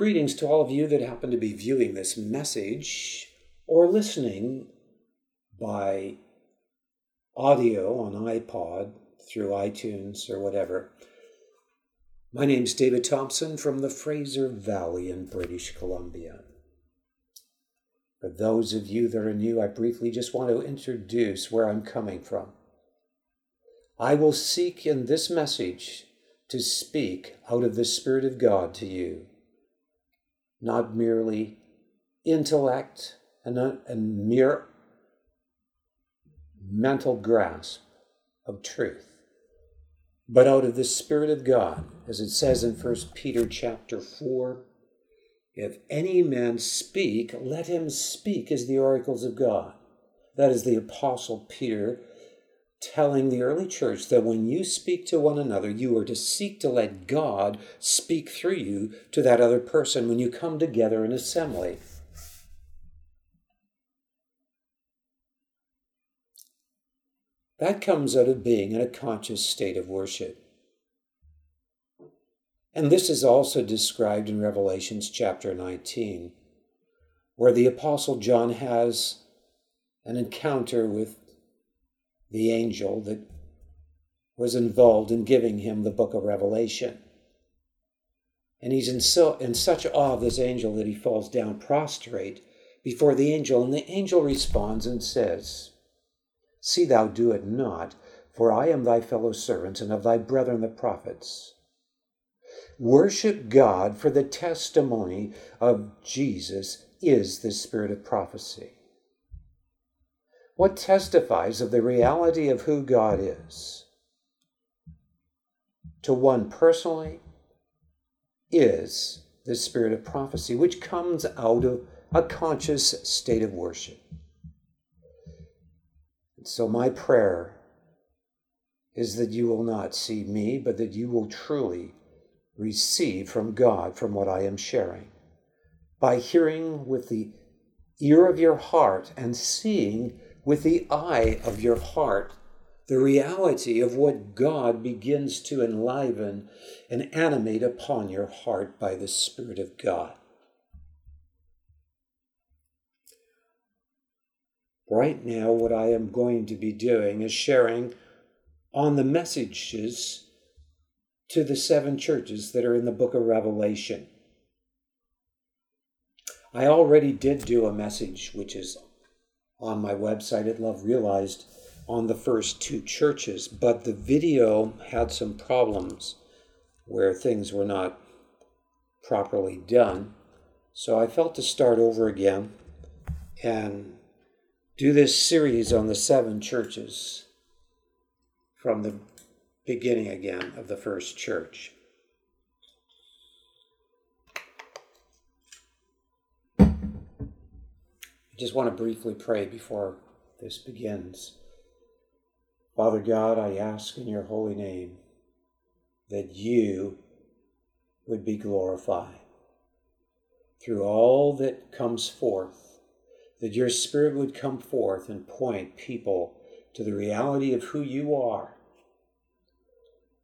Greetings to all of you that happen to be viewing this message or listening by audio on iPod through iTunes or whatever. My name's David Thompson from the Fraser Valley in British Columbia. For those of you that are new, I briefly just want to introduce where I'm coming from. I will seek in this message to speak out of the Spirit of God to you not merely intellect and a, mere mental grasp of truth, but out of the Spirit of God, as it says in 1 Peter chapter 4. If any man speak, let him speak as the oracles of God. That is the Apostle Peter telling the early church that when you speak to one another, you are to seek to let God speak through you to that other person when you come together in assembly. That comes out of being in a conscious state of worship. And this is also described in Revelations chapter 19, where the Apostle John has an encounter with the angel that was involved in giving him the book of Revelation. And he's in, so, in such awe of this angel that he falls down prostrate before the angel. And the angel responds and says, See thou do it not, for I am thy fellow servant and of thy brethren the prophets. Worship God, for the testimony of Jesus is the spirit of prophecy. What testifies of the reality of who God is to one personally is the spirit of prophecy, which comes out of a conscious state of worship. And so, my prayer is that you will not see me, but that you will truly receive from God from what I am sharing. By hearing with the ear of your heart and seeing with the eye of your heart the reality of what God begins to enliven and animate upon your heart by the Spirit of God. Right now, what I am going to be doing is sharing on the messages to the seven churches that are in the book of Revelation. I already did do a message which is on my website at Love Realized on the first two churches, but the video had some problems where things were not properly done. So I felt to start over again and do this series on the seven churches from the beginning again of the first church. Just want to briefly pray before this begins. Father God, I ask in your holy name that you would be glorified through all that comes forth, that your Spirit would come forth and point people to the reality of who you are,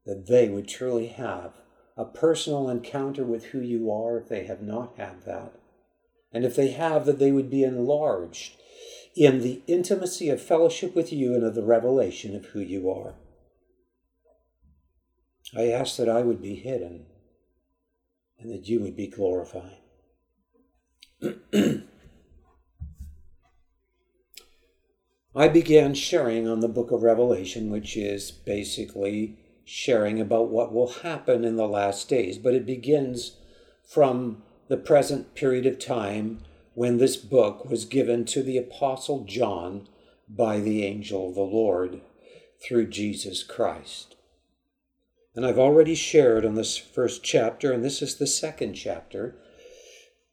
that they would truly have a personal encounter with who you are if they have not had that and if they have, that they would be enlarged in the intimacy of fellowship with you and of the revelation of who you are. I ask that I would be hidden and that you would be glorified. I began sharing on the book of Revelation, which is basically sharing about what will happen in the last days, but it begins from the present period of time when this book was given to the Apostle John by the angel of the Lord through Jesus Christ. And I've already shared on this first chapter, and this is the second chapter,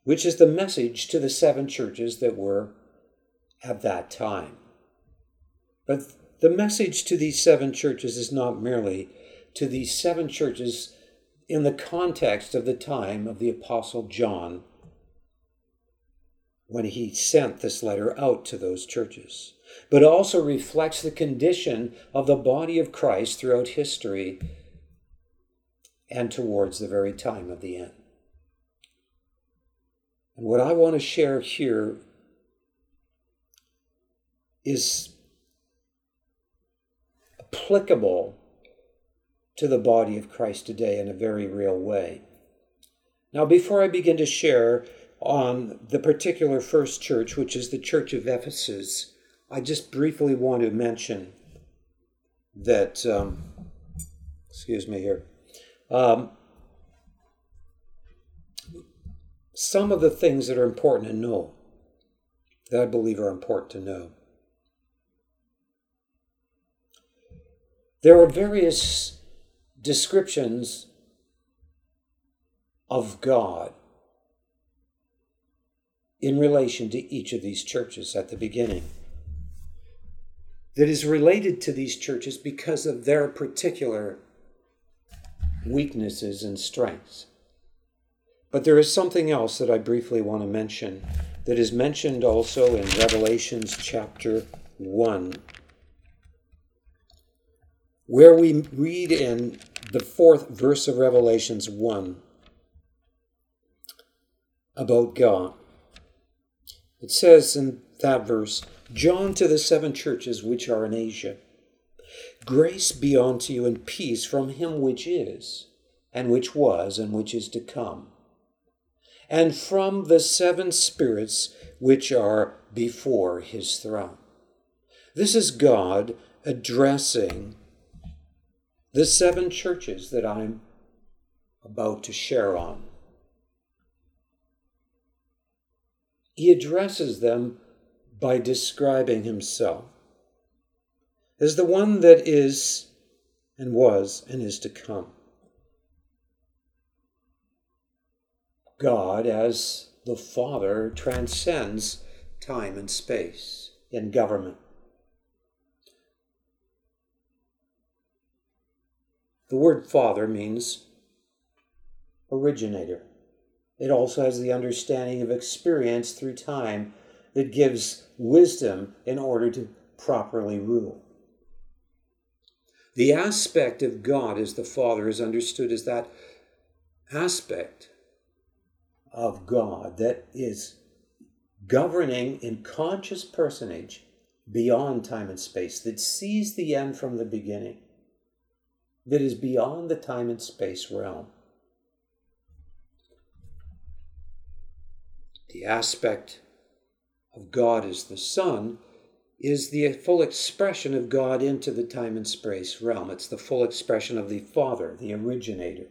which is the message to the seven churches that were at that time. But the message to these seven churches is not merely to these seven churches in the context of the time of the Apostle John when he sent this letter out to those churches, but also reflects the condition of the body of Christ throughout history and towards the very time of the end. And what I want to share here is applicable to the body of Christ today in a very real way. Now, before I begin to share on the particular first church, which is the Church of Ephesus, I just briefly want to mention that, um, excuse me here, um, some of the things that are important to know, that I believe are important to know. There are various descriptions of God in relation to each of these churches at the beginning that is related to these churches because of their particular weaknesses and strengths. But there is something else that I briefly want to mention that is mentioned also in Revelations chapter 1, where we read in the fourth verse of Revelations 1 about God. It says in that verse, John to the seven churches which are in Asia. Grace be unto you and peace from him which is, and which was, and which is to come, and from the seven spirits which are before his throne. This is God addressing the seven churches that I'm about to share on. He addresses them by describing himself as the one that is and was and is to come. God, as the Father, transcends time and space in government. The word Father means originator. It also has the understanding of experience through time that gives wisdom in order to properly rule. The aspect of God as the Father is understood as that aspect of God that is governing in conscious personage beyond time and space, that sees the end from the beginning, that is beyond the time and space realm. The aspect of God as the Son is the full expression of God into the time and space realm. It's the full expression of the Father, the originator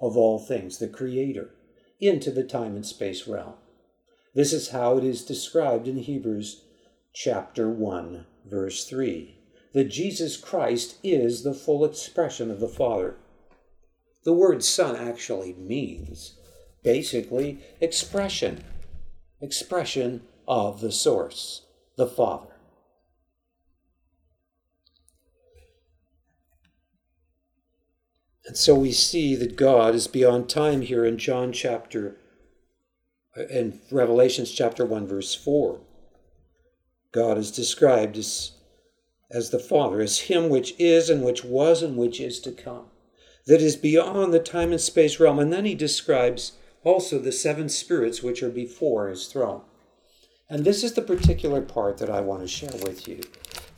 of all things, the Creator, into the time and space realm. This is how it is described in Hebrews chapter 1, verse 3 that Jesus Christ is the full expression of the Father. The word Son actually means basically expression, expression of the source, the Father. And so we see that God is beyond time here in John chapter, uh, in Revelations chapter 1, verse 4. God is described as, as the Father, as Him which is and which was and which is to come, that is beyond the time and space realm. And then He describes also the seven spirits which are before His throne. And this is the particular part that I want to share with you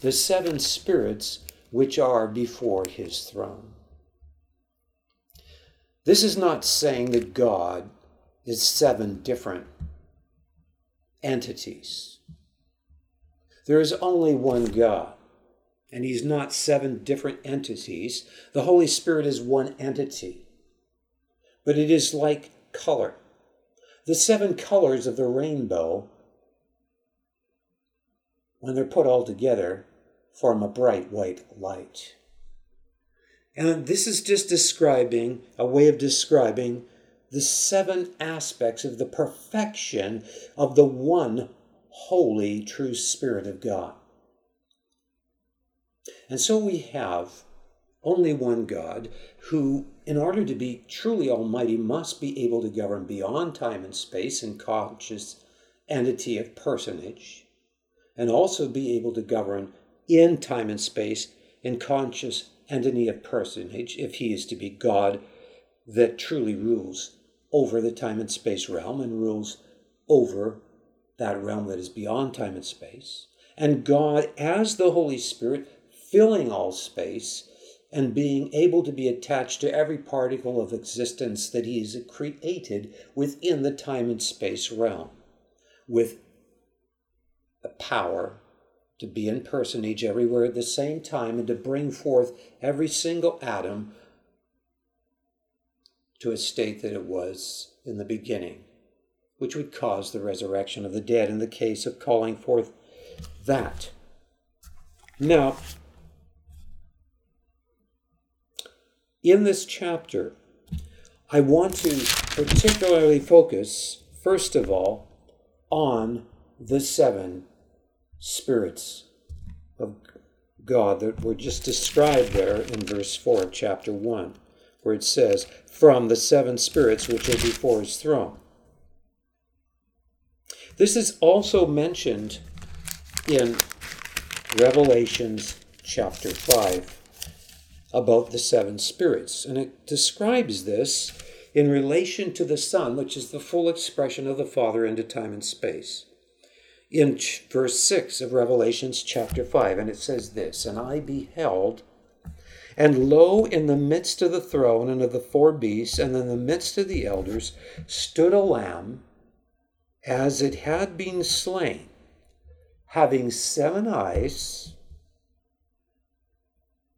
the seven spirits which are before his throne. This is not saying that God is seven different entities. There is only one God, and He's not seven different entities. The Holy Spirit is one entity, but it is like color. The seven colors of the rainbow when they're put all together, form a bright white light. And this is just describing a way of describing the seven aspects of the perfection of the one holy, true Spirit of God. And so we have only one God who, in order to be truly almighty, must be able to govern beyond time and space and conscious entity of personage and also be able to govern in time and space in conscious entity of personage if he is to be God that truly rules over the time and space realm and rules over that realm that is beyond time and space, and God, as the Holy Spirit, filling all space and being able to be attached to every particle of existence that He has created within the time and space realm, with the power to be in personage everywhere at the same time and to bring forth every single atom to a state that it was in the beginning, which would cause the resurrection of the dead in the case of calling forth that. Now, in this chapter, I want to particularly focus, first of all, on the seven spirits of God that were just described there in verse 4 of chapter 1, where it says, From the seven spirits which are before his throne. This is also mentioned in Revelations chapter 5 about the seven spirits, and it describes this in relation to the Son, which is the full expression of the Father into time and space. In verse 6 of Revelations chapter 5, and it says this And I beheld, and lo, in the midst of the throne and of the four beasts, and in the midst of the elders, stood a lamb as it had been slain, having seven eyes,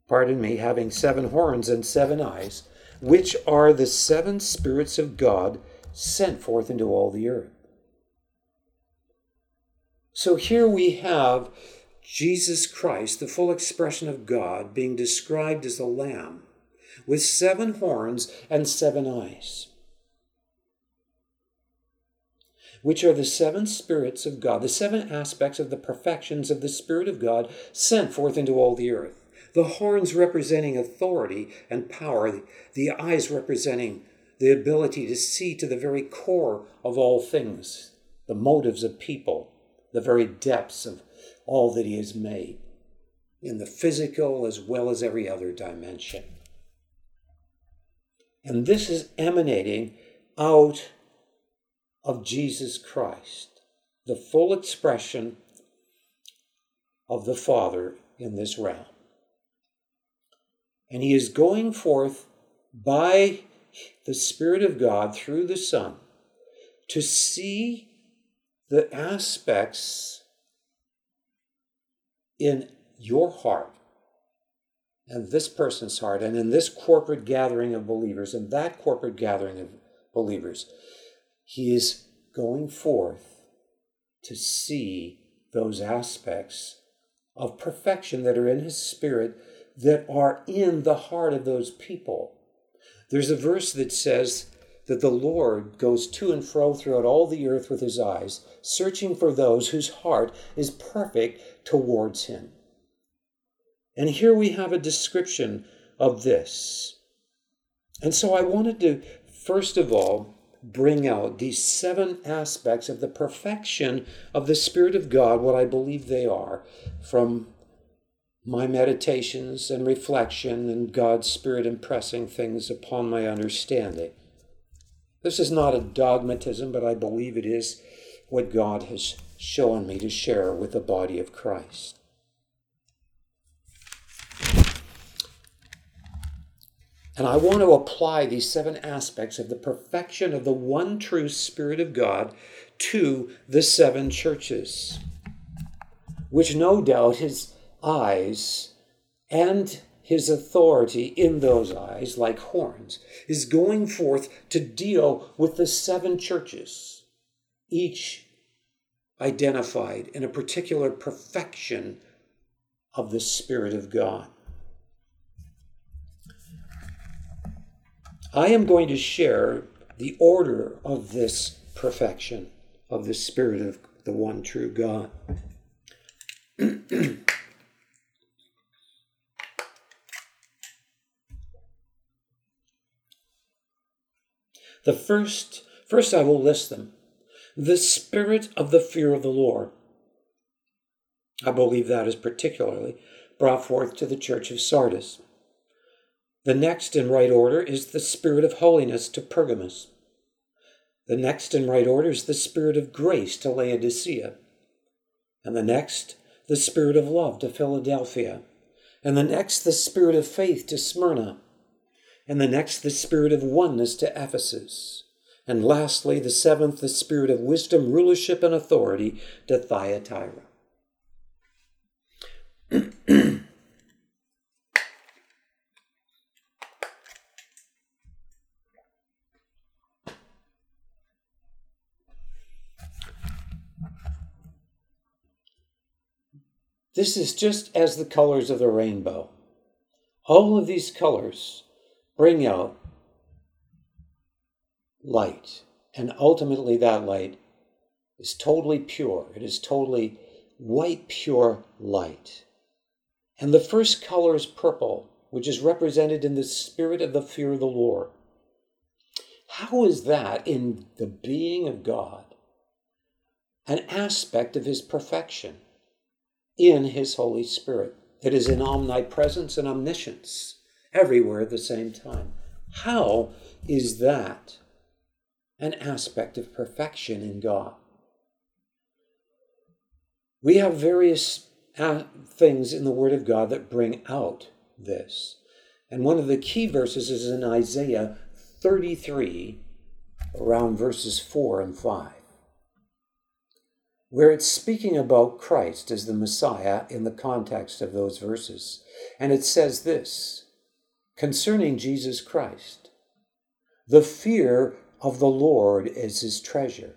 pardon me, having seven horns and seven eyes, which are the seven spirits of God sent forth into all the earth. So here we have Jesus Christ, the full expression of God, being described as a lamb with seven horns and seven eyes, which are the seven spirits of God, the seven aspects of the perfections of the Spirit of God sent forth into all the earth. The horns representing authority and power, the eyes representing the ability to see to the very core of all things, the motives of people the very depths of all that He has made in the physical as well as every other dimension. And this is emanating out of Jesus Christ, the full expression of the Father in this realm. And he is going forth by the Spirit of God through the Son to see the aspects in your heart and this person's heart and in this corporate gathering of believers and that corporate gathering of believers, he is going forth to see those aspects of perfection that are in his spirit that are in the heart of those people. There's a verse that says, that the Lord goes to and fro throughout all the earth with his eyes, searching for those whose heart is perfect towards him. And here we have a description of this. And so I wanted to, first of all, bring out these seven aspects of the perfection of the Spirit of God, what I believe they are, from my meditations and reflection and God's Spirit impressing things upon my understanding. This is not a dogmatism, but I believe it is what God has shown me to share with the body of Christ. And I want to apply these seven aspects of the perfection of the one true Spirit of God to the seven churches, which no doubt his eyes and his authority in those eyes, like horns, is going forth to deal with the seven churches, each identified in a particular perfection of the Spirit of God. I am going to share the order of this perfection of the Spirit of the one true God. The first, first I will list them. The spirit of the fear of the Lord. I believe that is particularly brought forth to the church of Sardis. The next in right order is the spirit of holiness to Pergamos. The next in right order is the Spirit of grace to Laodicea. And the next, the Spirit of love to Philadelphia. And the next, the Spirit of faith to Smyrna. And the next, the Spirit of oneness to Ephesus. And lastly, the seventh, the Spirit of wisdom, rulership, and authority to Thyatira. This is just as the colors of the rainbow. All of these colors bring out light, and ultimately that light is totally pure. It is totally white, pure light. And the first color is purple, which is represented in the spirit of the fear of the Lord. How is that in the being of God an aspect of his perfection? in His Holy Spirit that is in omnipresence and omniscience everywhere at the same time. How is that an aspect of perfection in God? We have various uh, things in the Word of God that bring out this. And one of the key verses is in Isaiah 33, around verses 4 and 5 where it's speaking about Christ as the Messiah in the context of those verses. And it says this concerning Jesus Christ the fear of the Lord is his treasure.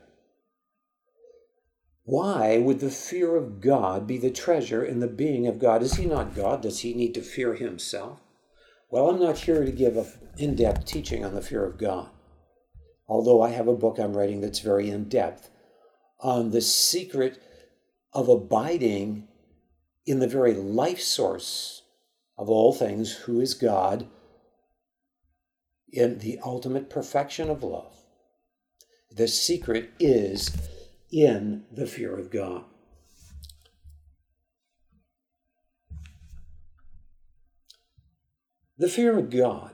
Why would the fear of God be the treasure in the being of God? Is he not God? Does he need to fear himself? Well, I'm not here to give an in depth teaching on the fear of God, although I have a book I'm writing that's very in depth on the secret of abiding in the very life source of all things, who is God, in the ultimate perfection of love. The secret is in the fear of God. The fear of God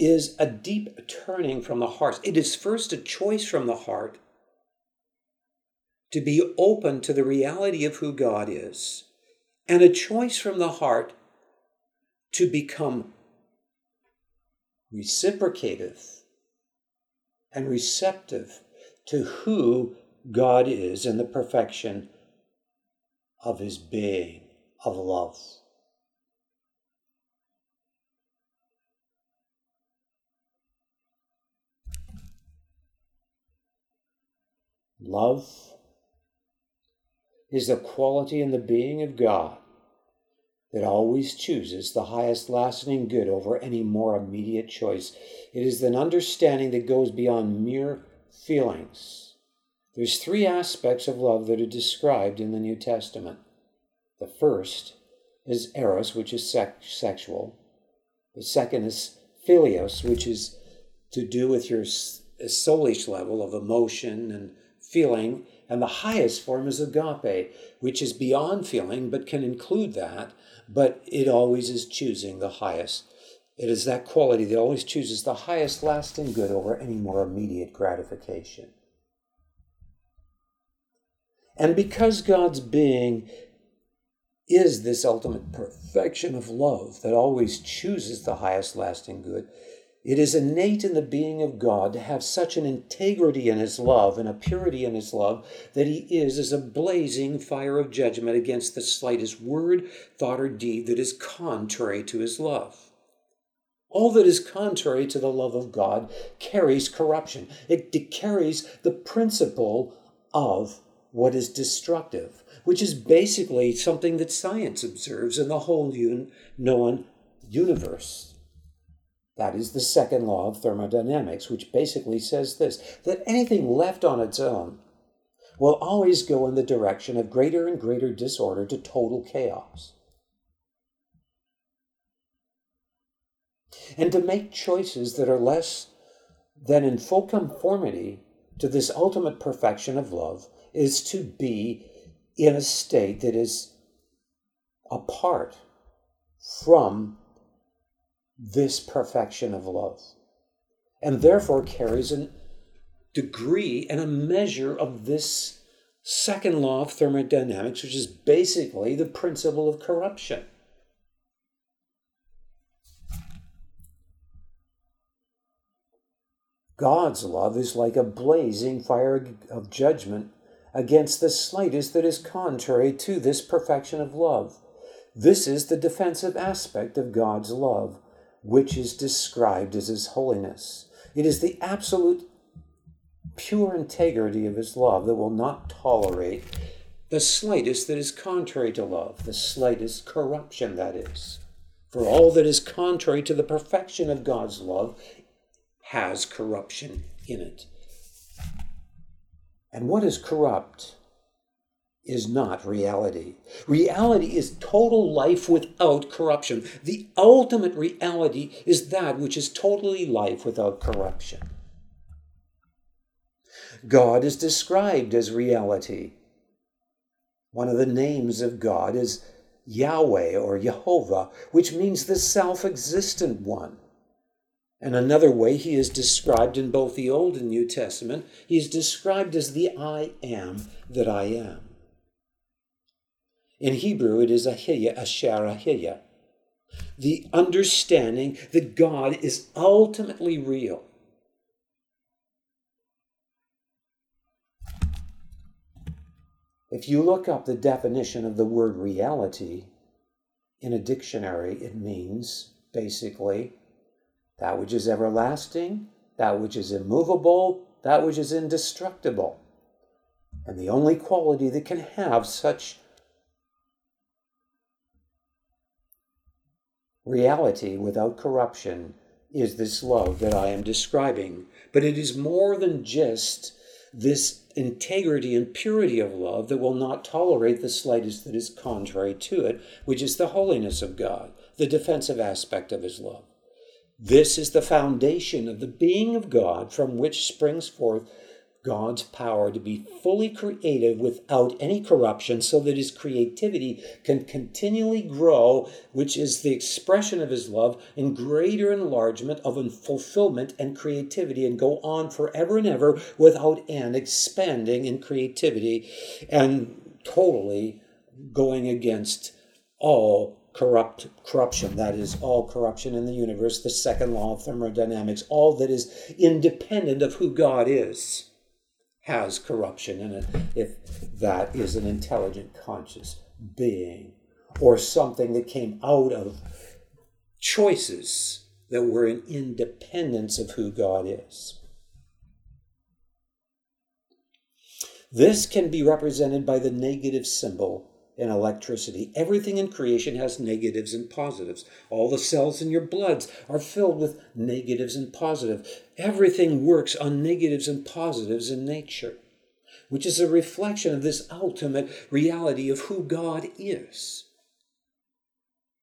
is a deep turning from the heart. It is first a choice from the heart to be open to the reality of who God is, and a choice from the heart to become reciprocative and receptive to who God is and the perfection of his being of love. Love is the quality in the being of God that always chooses the highest lasting good over any more immediate choice. It is an understanding that goes beyond mere feelings. There's three aspects of love that are described in the New Testament. The first is eros, which is sex- sexual. The second is philios, which is to do with your soulish level of emotion and feeling, and the highest form is agape, which is beyond feeling but can include that, but it always is choosing the highest. It is that quality that always chooses the highest lasting good over any more immediate gratification. And because God's being is this ultimate perfection of love that always chooses the highest lasting good, it is innate in the being of God to have such an integrity in his love and a purity in his love that he is as a blazing fire of judgment against the slightest word, thought, or deed that is contrary to his love. All that is contrary to the love of God carries corruption. It carries the principle of what is destructive, which is basically something that science observes in the whole known universe. That is the second law of thermodynamics, which basically says this that anything left on its own will always go in the direction of greater and greater disorder to total chaos. And to make choices that are less than in full conformity to this ultimate perfection of love is to be in a state that is apart from this perfection of love, and therefore carries a degree and a measure of this second law of thermodynamics, which is basically the principle of corruption. God's love is like a blazing fire of judgment against the slightest that is contrary to this perfection of love. This is the defensive aspect of God's love, which is described as His holiness. It is the absolute pure integrity of His love that will not tolerate the slightest that is contrary to love, the slightest corruption, that is. For all that is contrary to the perfection of God's love has corruption in it. And what is corrupt is not reality. Reality is total life without corruption. The ultimate reality is that which is totally life without corruption. God is described as reality. One of the names of God is Yahweh or Jehovah, which means the self existent one. And another way he is described in both the Old and New Testament, he is described as the I am that I am. In Hebrew, it is Ahiyah, Asher Ahiyah. The understanding that God is ultimately real. If you look up the definition of the word reality in a dictionary, it means basically that which is everlasting, that which is immovable, that which is indestructible. And the only quality that can have such reality without corruption is this love that I am describing. But it is more than just this integrity and purity of love that will not tolerate the slightest that is contrary to it, which is the holiness of God, the defensive aspect of his love. This is the foundation of the being of God from which springs forth God's power to be fully creative without any corruption so that his creativity can continually grow, which is the expression of his love in greater enlargement of fulfillment and creativity and go on forever and ever without end, expanding in creativity and totally going against all corrupt corruption. That is all corruption in the universe the second law of thermodynamics all that is independent of who god is has corruption in it if that is an intelligent conscious being or something that came out of choices that were in independence of who god is. This can be represented by the negative symbol in electricity. Everything in creation has negatives and positives. All the cells in your bloods are filled with negatives and positives. Everything works on negatives and positives in nature, which is a reflection of this ultimate reality of who God is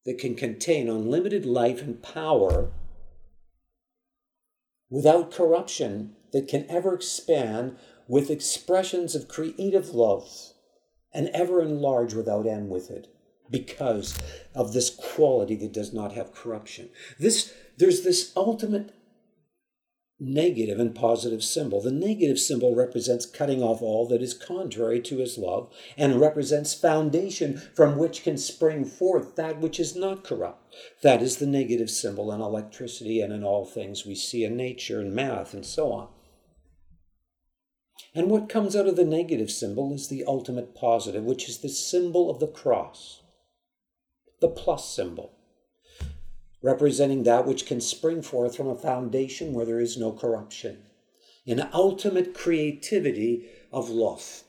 that can contain unlimited life and power without corruption that can ever expand with expressions of creative love and ever enlarge without end with it because of this quality that does not have corruption. This there's this ultimate negative and positive symbol. The negative symbol represents cutting off all that is contrary to his love and represents foundation from which can spring forth that which is not corrupt. That is the negative symbol in electricity and in all things we see in nature and math and so on. And what comes out of the negative symbol is the ultimate positive, which is the symbol of the cross, the plus symbol, representing that which can spring forth from a foundation where there is no corruption, an ultimate creativity of love.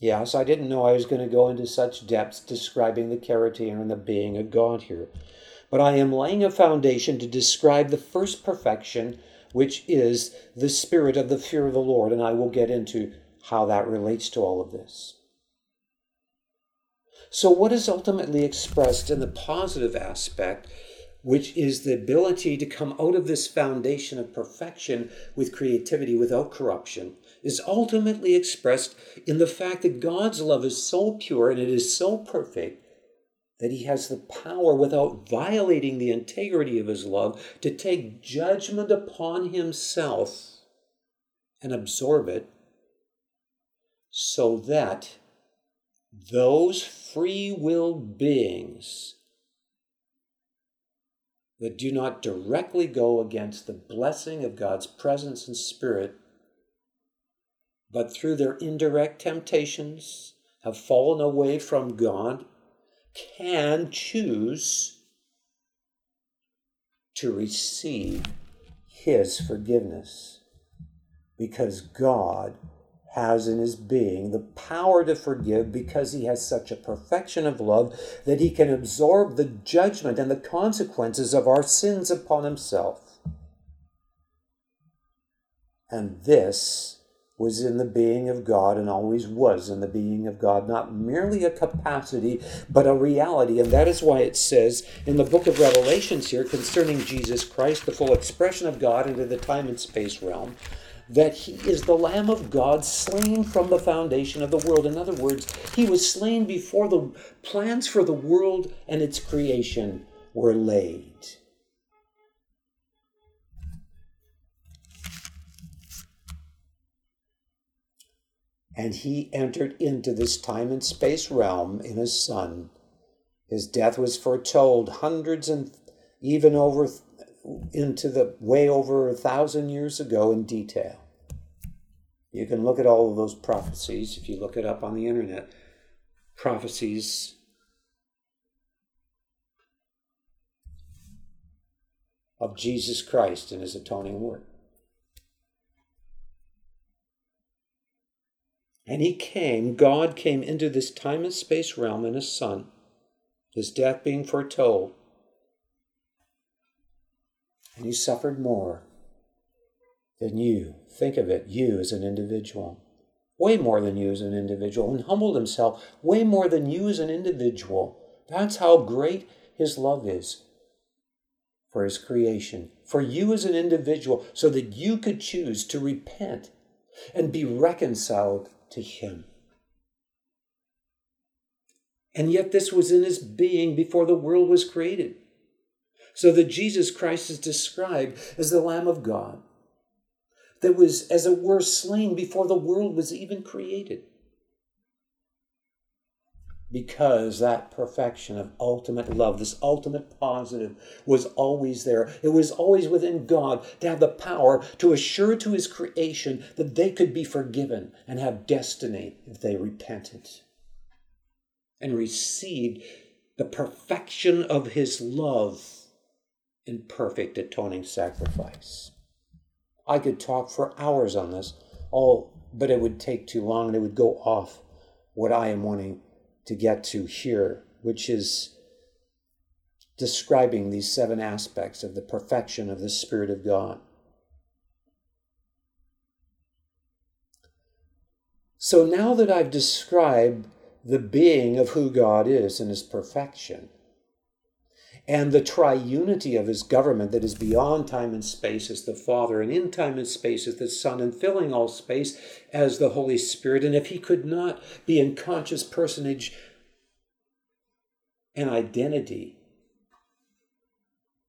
Yes, I didn't know I was going to go into such depths describing the character and the being of God here. But I am laying a foundation to describe the first perfection which is the spirit of the fear of the Lord. And I will get into how that relates to all of this. So, what is ultimately expressed in the positive aspect, which is the ability to come out of this foundation of perfection with creativity without corruption, is ultimately expressed in the fact that God's love is so pure and it is so perfect that he has the power, without violating the integrity of his love, to take judgment upon himself and absorb it so that those free will beings that do not directly go against the blessing of God's presence and spirit, but through their indirect temptations have fallen away from God, can choose to receive His forgiveness because God has in his being the power to forgive because he has such a perfection of love that he can absorb the judgment and the consequences of our sins upon himself. And this was in the being of God and always was in the being of God, not merely a capacity, but a reality. And that is why it says in the book of Revelations here concerning Jesus Christ, the full expression of God into the time and space realm, that he is the Lamb of God slain from the foundation of the world. In other words, he was slain before the plans for the world and its creation were laid. And he entered into this time and space realm in his Son. His death was foretold hundreds and even over into the way over a thousand years ago in detail. You can look at all of those prophecies if you look it up on the internet. Prophecies of Jesus Christ and his atoning work. And he came, God came into this time and space realm in his Son, his death being foretold and he suffered more than you. Think of it, you as an individual. Way more than you as an individual, and humbled himself way more than you as an individual. That's how great his love is for his creation, for you as an individual, so that you could choose to repent and be reconciled to him. And yet, this was in his being before the world was created so that Jesus Christ is described as the Lamb of God that was, as it were, slain before the world was even created. Because that perfection of ultimate love, this ultimate positive, was always there. It was always within God to have the power to assure to his creation that they could be forgiven and have destiny if they repented and received the perfection of his love in perfect atoning sacrifice. I could talk for hours on this, all, but it would take too long and it would go off what I am wanting to get to here, which is describing these seven aspects of the perfection of the Spirit of God. So now that I've described the being of who God is and his perfection, and the triunity of his government that is beyond time and space as the Father, and in time and space as the Son, and filling all space as the Holy Spirit. And if he could not be in conscious personage and identity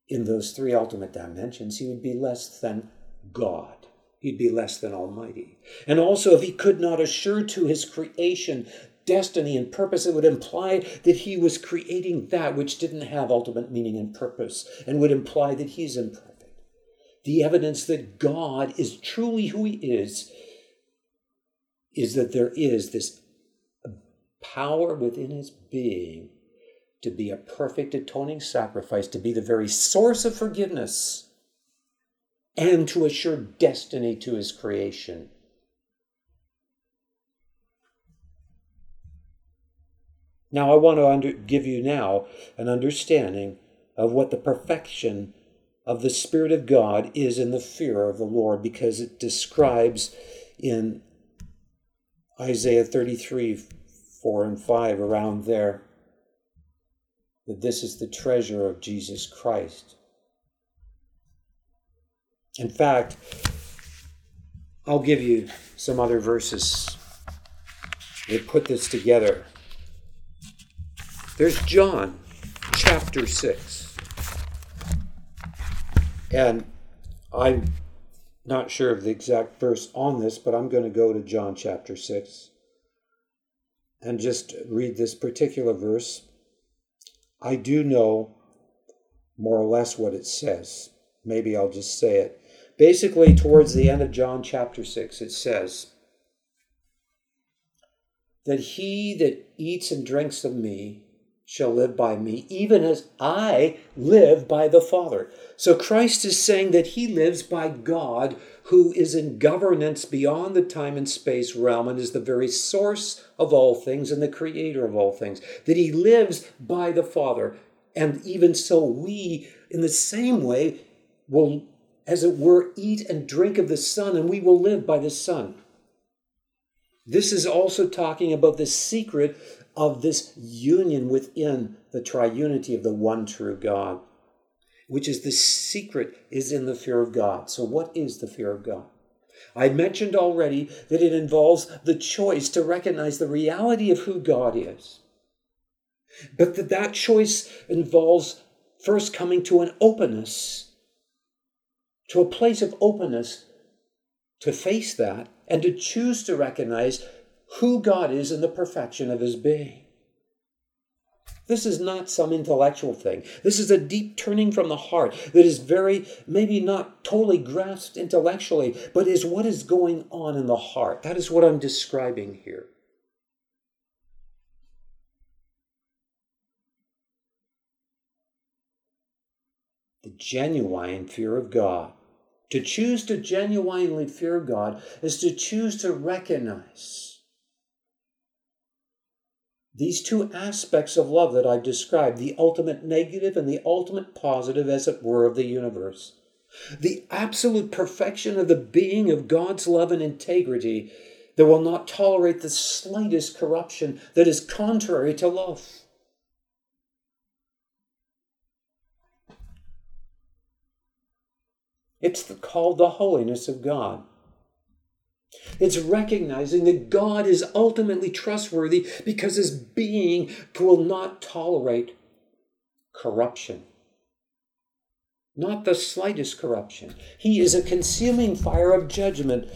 in those three ultimate dimensions, he would be less than God. He'd be less than Almighty. And also, if he could not assure to his creation destiny and purpose, it would imply that he was creating that which didn't have ultimate meaning and purpose, and would imply that he's imperfect. The evidence that God is truly who he is is that there is this power within his being to be a perfect atoning sacrifice, to be the very source of forgiveness, and to assure destiny to his creation. Now, I want to under, give you now an understanding of what the perfection of the Spirit of God is in the fear of the Lord, because it describes in Isaiah 33 4 and 5, around there, that this is the treasure of Jesus Christ. In fact, I'll give you some other verses that put this together There's John chapter 6. And I'm not sure of the exact verse on this, but I'm going to go to John chapter 6 and just read this particular verse. I do know more or less what it says. Maybe I'll just say it. Basically, towards the end of John chapter 6, it says that he that eats and drinks of me shall live by me, even as I live by the Father. So Christ is saying that he lives by God, who is in governance beyond the time and space realm and is the very source of all things and the creator of all things. That he lives by the Father. And even so, we, in the same way, will, as it were, eat and drink of the Son, and we will live by the Son. This is also talking about the secret of this union within the triunity of the one true God, which is the secret is in the fear of God. So, what is the fear of God? I mentioned already that it involves the choice to recognize the reality of who God is. But that that choice involves first coming to an openness, to a place of openness to face that and to choose to recognize who God is in the perfection of his being. This is not some intellectual thing. This is a deep turning from the heart that is very, maybe not totally grasped intellectually, but is what is going on in the heart. That is what I'm describing here. The genuine fear of God. To choose to genuinely fear God is to choose to recognize these two aspects of love that I've described the ultimate negative and the ultimate positive, as it were, of the universe. The absolute perfection of the being of God's love and integrity that will not tolerate the slightest corruption that is contrary to love. It's called the holiness of God. It's recognizing that God is ultimately trustworthy because his being will not tolerate corruption. Not the slightest corruption. He is a consuming fire of judgment,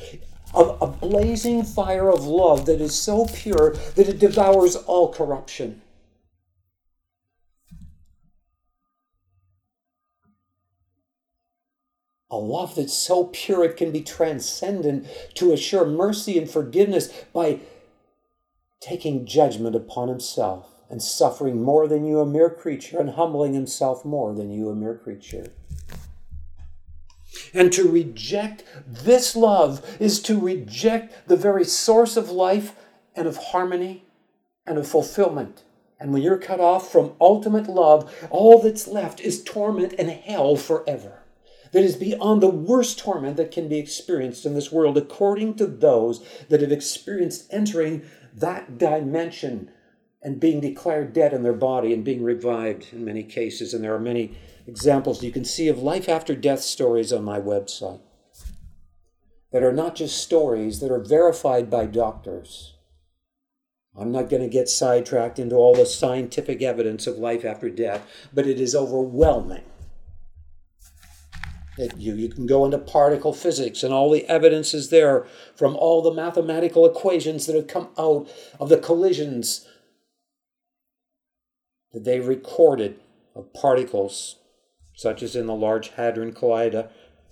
of a blazing fire of love that is so pure that it devours all corruption. A love that's so pure it can be transcendent to assure mercy and forgiveness by taking judgment upon himself and suffering more than you, a mere creature, and humbling himself more than you, a mere creature. And to reject this love is to reject the very source of life and of harmony and of fulfillment. And when you're cut off from ultimate love, all that's left is torment and hell forever that is beyond the worst torment that can be experienced in this world, according to those that have experienced entering that dimension and being declared dead in their body and being revived in many cases. And there are many examples you can see of life after death stories on my website that are not just stories that are verified by doctors. I'm not going to get sidetracked into all the scientific evidence of life after death, but it is overwhelming you, you can go into particle physics, and all the evidence is there from all the mathematical equations that have come out of the collisions that they recorded of particles, such as in the Large Hadron Collider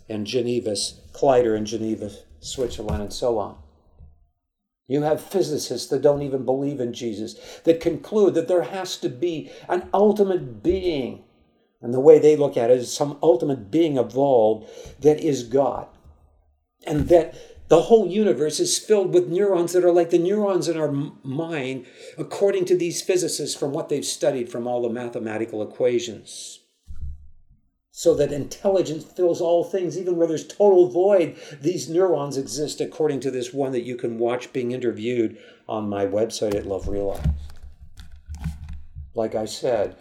and Geneva's Collider in Geneva, Switzerland, and so on. You have physicists that don't even believe in Jesus, that conclude that there has to be an ultimate being and the way they look at it is some ultimate being evolved that is God. And that the whole universe is filled with neurons that are like the neurons in our mind, according to these physicists from what they've studied from all the mathematical equations. So that intelligence fills all things, even where there's total void, these neurons exist according to this one that you can watch being interviewed on my website at Love Realized. Like I said,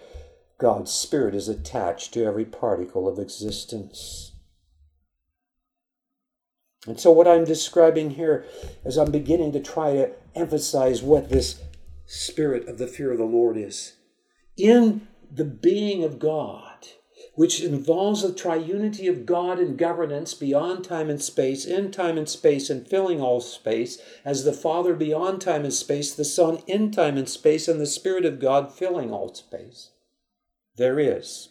God's Spirit is attached to every particle of existence. And so, what I'm describing here is I'm beginning to try to emphasize what this spirit of the fear of the Lord is. in the being of God, which involves the triunity of God in governance beyond time and space, in time and space, and filling all space, as the Father beyond time and space, the Son in time and space, and the Spirit of God filling all space. There is.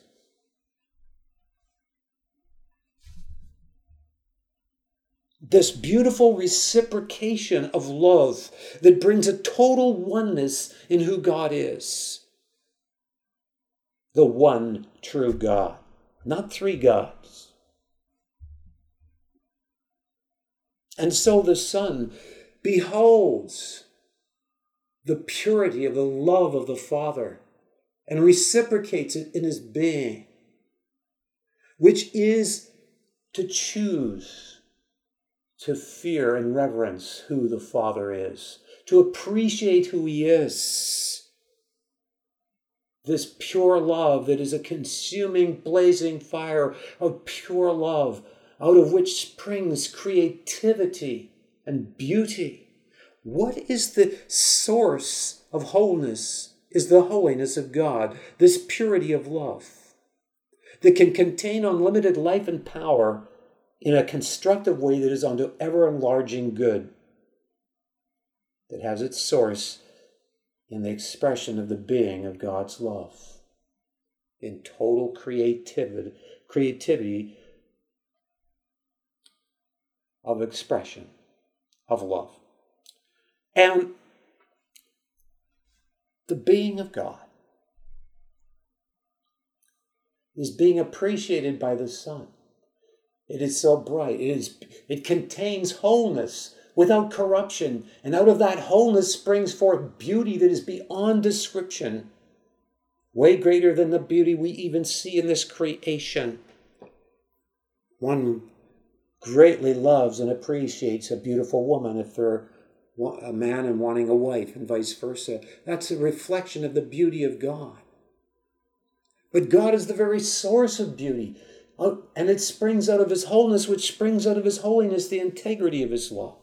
This beautiful reciprocation of love that brings a total oneness in who God is the one true God, not three gods. And so the Son beholds the purity of the love of the Father and reciprocates it in his being, which is to choose to fear and reverence who the Father is, to appreciate who he is this pure love that is a consuming, blazing fire of pure love, out of which springs creativity and beauty. What is the source of wholeness? Is the holiness of God, this purity of love that can contain unlimited life and power in a constructive way that is unto ever enlarging good, that has its source in the expression of the being of God's love, in total creativity, creativity of expression of love. And the being of God is being appreciated by the Son. It is so bright. It, is, it contains wholeness without corruption. And out of that wholeness springs forth beauty that is beyond description, way greater than the beauty we even see in this creation. One greatly loves and appreciates a beautiful woman if they're a man and wanting a wife, and vice versa. That's a reflection of the beauty of God. But God is the very source of beauty. Uh, and it springs out of his wholeness, which springs out of his holiness, the integrity of his love.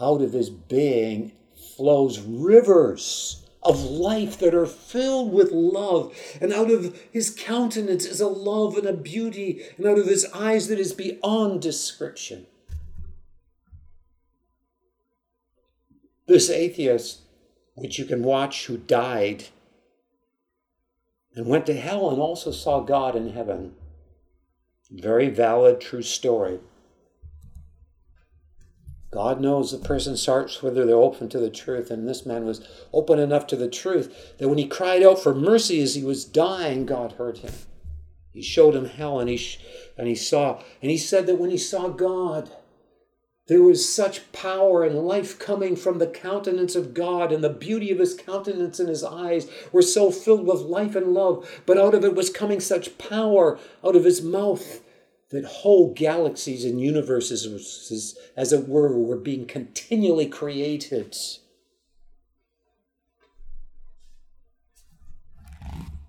out of his being flows rivers of life that are filled with love. And out of his countenance is a love and a beauty, and out of his eyes that is beyond description. This atheist, which you can watch, who died and went to hell and also saw God in heaven. Very valid, true story. God knows the person's hearts whether they're open to the truth. And this man was open enough to the truth that when he cried out for mercy as he was dying, God heard him. He showed him hell and he, sh- and he saw. And he said that when he saw God, there was such power and life coming from the countenance of God, and the beauty of his countenance and his eyes were so filled with life and love. But out of it was coming such power out of his mouth that whole galaxies and universes, as it were, were being continually created.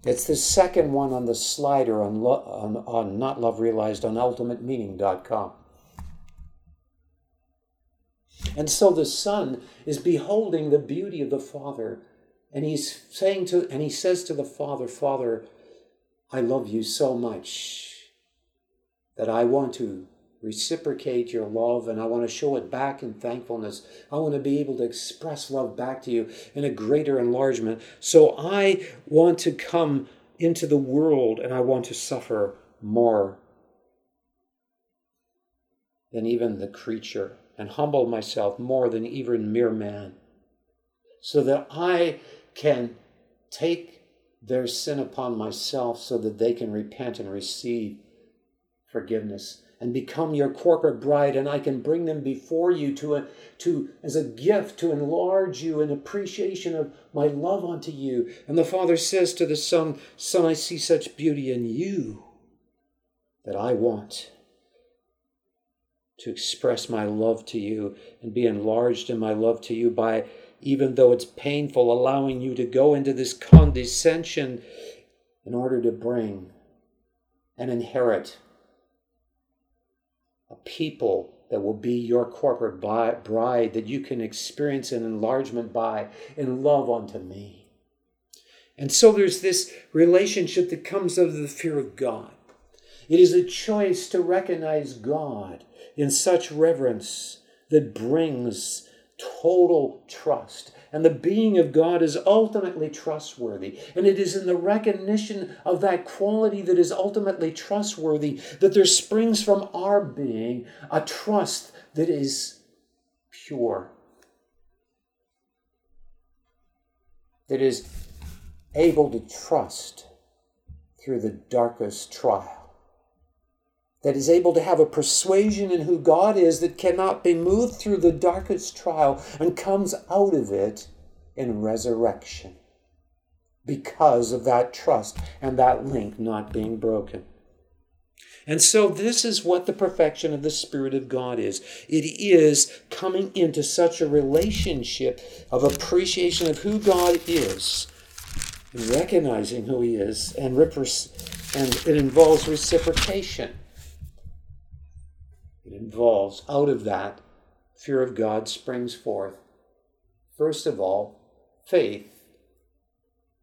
It's the second one on the slider on, lo- on, on Not Love Realized on ultimatemeaning.com. And so the Son is beholding the beauty of the Father, and he's saying to, and he says to the Father, Father, I love you so much that I want to reciprocate your love and I want to show it back in thankfulness. I want to be able to express love back to you in a greater enlargement. So I want to come into the world and I want to suffer more than even the creature and humble myself more than even mere man so that I can take their sin upon myself so that they can repent and receive forgiveness and become your corporate bride and I can bring them before you to a, to as a gift to enlarge you in appreciation of my love unto you. And the father says to the son son I see such beauty in you that I want to express my love to you and be enlarged in my love to you by even though it's painful allowing you to go into this condescension in order to bring and inherit a people that will be your corporate bride that you can experience an enlargement by in love unto me. And so there's this relationship that comes out of the fear of God. It is a choice to recognize God in such reverence that brings total trust. And the being of God is ultimately trustworthy. And it is in the recognition of that quality that is ultimately trustworthy that there springs from our being a trust that is pure, that is able to trust through the darkest trial that is able to have a persuasion in who God is that cannot be moved through the darkest trial and comes out of it in resurrection because of that trust and that link not being broken. And so, this is what the perfection of the Spirit of God is it is coming into such a relationship of appreciation of who God is, recognizing who He is, and, and it involves reciprocation involves, out of that, fear of God springs forth, first of all, faith,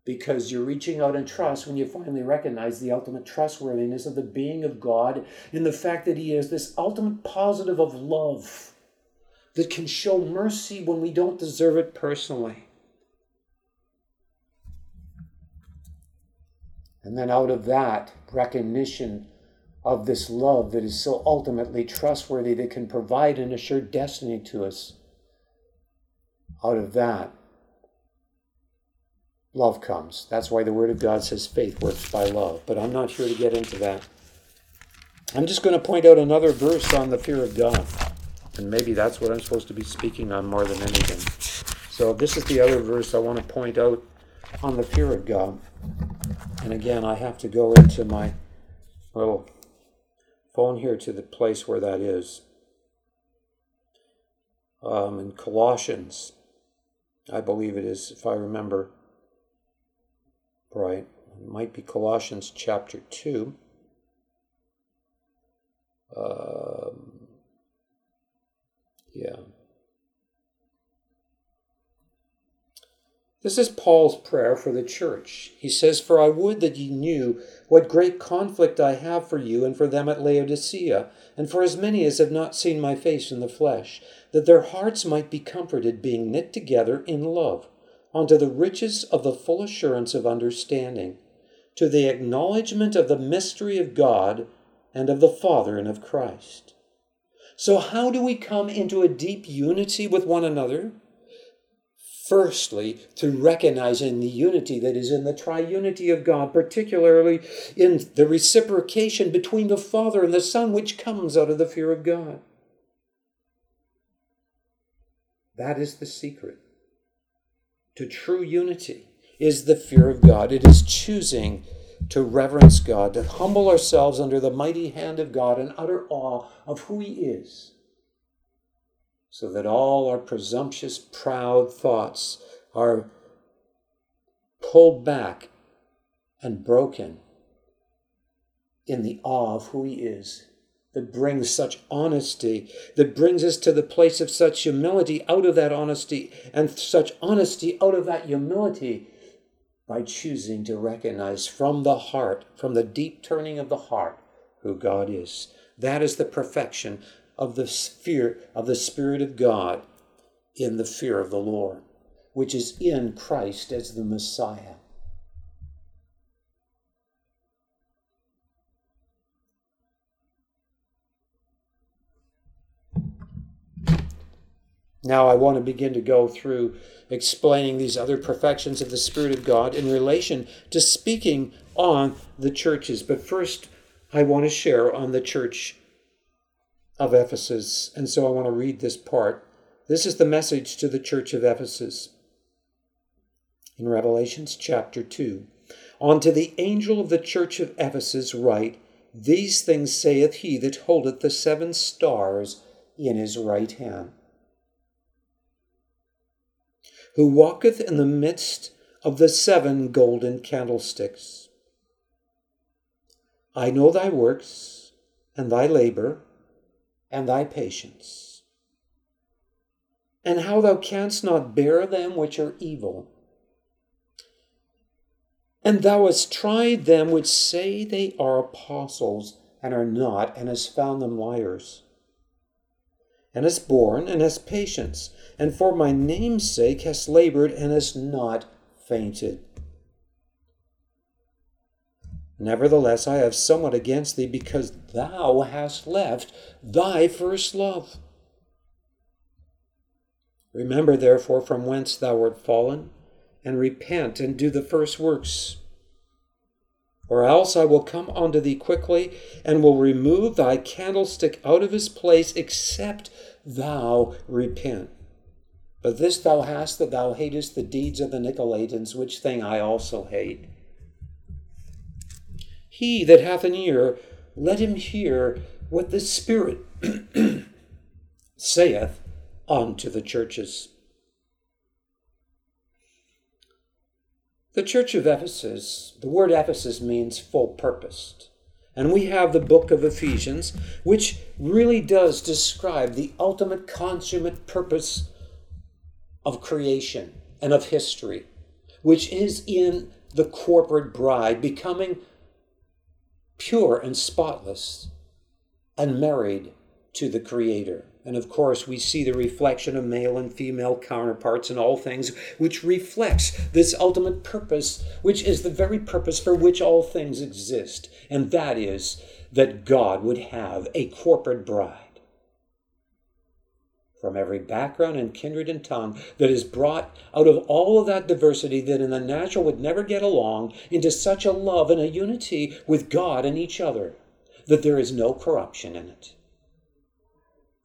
because you're reaching out in trust when you finally recognize the ultimate trustworthiness of the being of God in the fact that He is this ultimate positive of love that can show mercy when we don't deserve it personally. And then out of that recognition of this love that is so ultimately trustworthy that can provide an assured destiny to us. Out of that, love comes. That's why the Word of God says faith works by love. But I'm not here to get into that. I'm just going to point out another verse on the fear of God. And maybe that's what I'm supposed to be speaking on more than anything. So, this is the other verse I want to point out on the fear of God. And again, I have to go into my little phone here to the place where that is. Um, in Colossians, I believe it is, if I remember right. It might be Colossians chapter 2. Um, yeah. This is Paul's prayer for the church. He says, For I would that ye knew what great conflict I have for you and for them at Laodicea, and for as many as have not seen my face in the flesh, that their hearts might be comforted, being knit together in love, unto the riches of the full assurance of understanding, to the acknowledgement of the mystery of God and of the Father and of Christ. So, how do we come into a deep unity with one another? Firstly, to recognizing the unity that is in the triunity of God, particularly in the reciprocation between the Father and the Son, which comes out of the fear of God. That is the secret. To true unity is the fear of God. It is choosing to reverence God, to humble ourselves under the mighty hand of God in utter awe of who He is so that all our presumptuous, proud thoughts are pulled back and broken in the awe of who He is, that brings such honesty, that brings us to the place of such humility out of that honesty, and such honesty out of that humility by choosing to recognize from the heart, from the deep turning of the heart, who God is. That is the perfection of the fear of the Spirit of God in the fear of the Lord, which is in Christ as the Messiah. Now, I want to begin to go through explaining these other perfections of the Spirit of God in relation to speaking on the churches. But first, I want to share on the church of Ephesus. And so I want to read this part. This is the message to the church of Ephesus. In Revelations chapter 2. Unto the angel of the church of Ephesus write, These things saith he that holdeth the seven stars in his right hand, who walketh in the midst of the seven golden candlesticks. I know thy works and thy labor and thy patience, and how thou canst not bear them which are evil. And thou hast tried them which say they are apostles and are not, and hast found them liars. And hast borne, and hast patience, and for my name's sake hast labored, and hast not fainted. Nevertheless, I have somewhat against thee, because thou hast left thy first love. Remember, therefore, from whence thou wert fallen, and repent and do the first works. Or else I will come unto thee quickly, and will remove thy candlestick out of his place, except thou repent. But this thou hast, that thou hatest the deeds of the Nicolaitans, which thing I also hate. He that hath an ear, let him hear what the Spirit saith unto the churches. The church of Ephesus, the word Ephesus means full purposed. And we have the book of Ephesians, which really does describe the ultimate consummate purpose of creation and of history, which is in the corporate bride becoming pure and spotless, and married to the Creator. And of course, we see the reflection of male and female counterparts in all things, which reflects this ultimate purpose, which is the very purpose for which all things exist. And that is that God would have a corporate bride from every background and kindred and tongue that is brought out of all of that diversity that in the natural would never get along into such a love and a unity with God and each other that there is no corruption in it.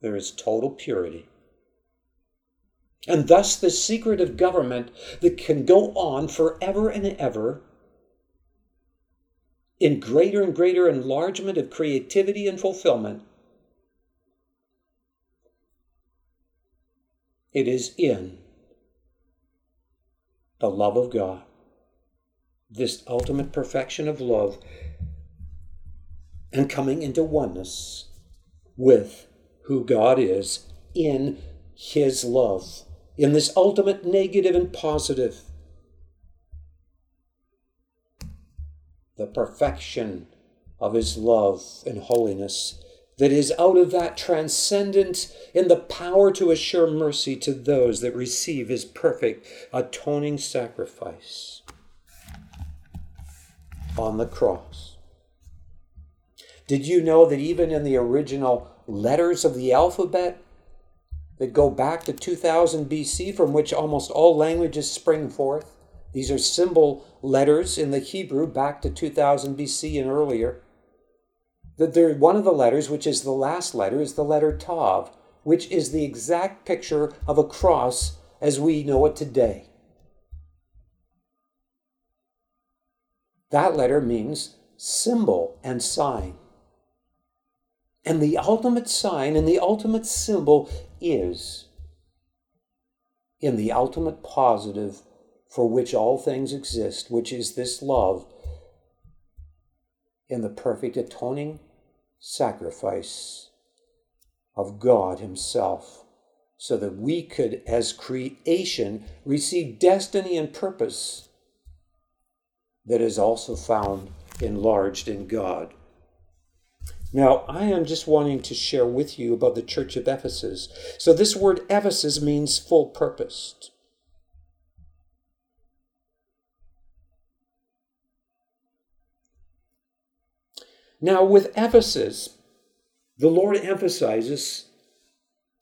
There is total purity. And thus, the secret of government that can go on forever and ever in greater and greater enlargement of creativity and fulfillment It is in the love of God, this ultimate perfection of love, and coming into oneness with who God is in His love, in this ultimate negative and positive. The perfection of His love and holiness that is out of that transcendent in the power to assure mercy to those that receive his perfect atoning sacrifice on the cross. Did you know that even in the original letters of the alphabet that go back to 2000 BC, from which almost all languages spring forth, these are symbol letters in the Hebrew back to 2000 BC and earlier that there one of the letters, which is the last letter, is the letter Tav, which is the exact picture of a cross as we know it today. That letter means symbol and sign. And the ultimate sign and the ultimate symbol is in the ultimate positive for which all things exist, which is this love in the perfect atoning sacrifice of God Himself, so that we could, as creation, receive destiny and purpose that is also found enlarged in God. Now, I am just wanting to share with you about the church of Ephesus. So, this word Ephesus means full purposed. Now, with Ephesus, the Lord emphasizes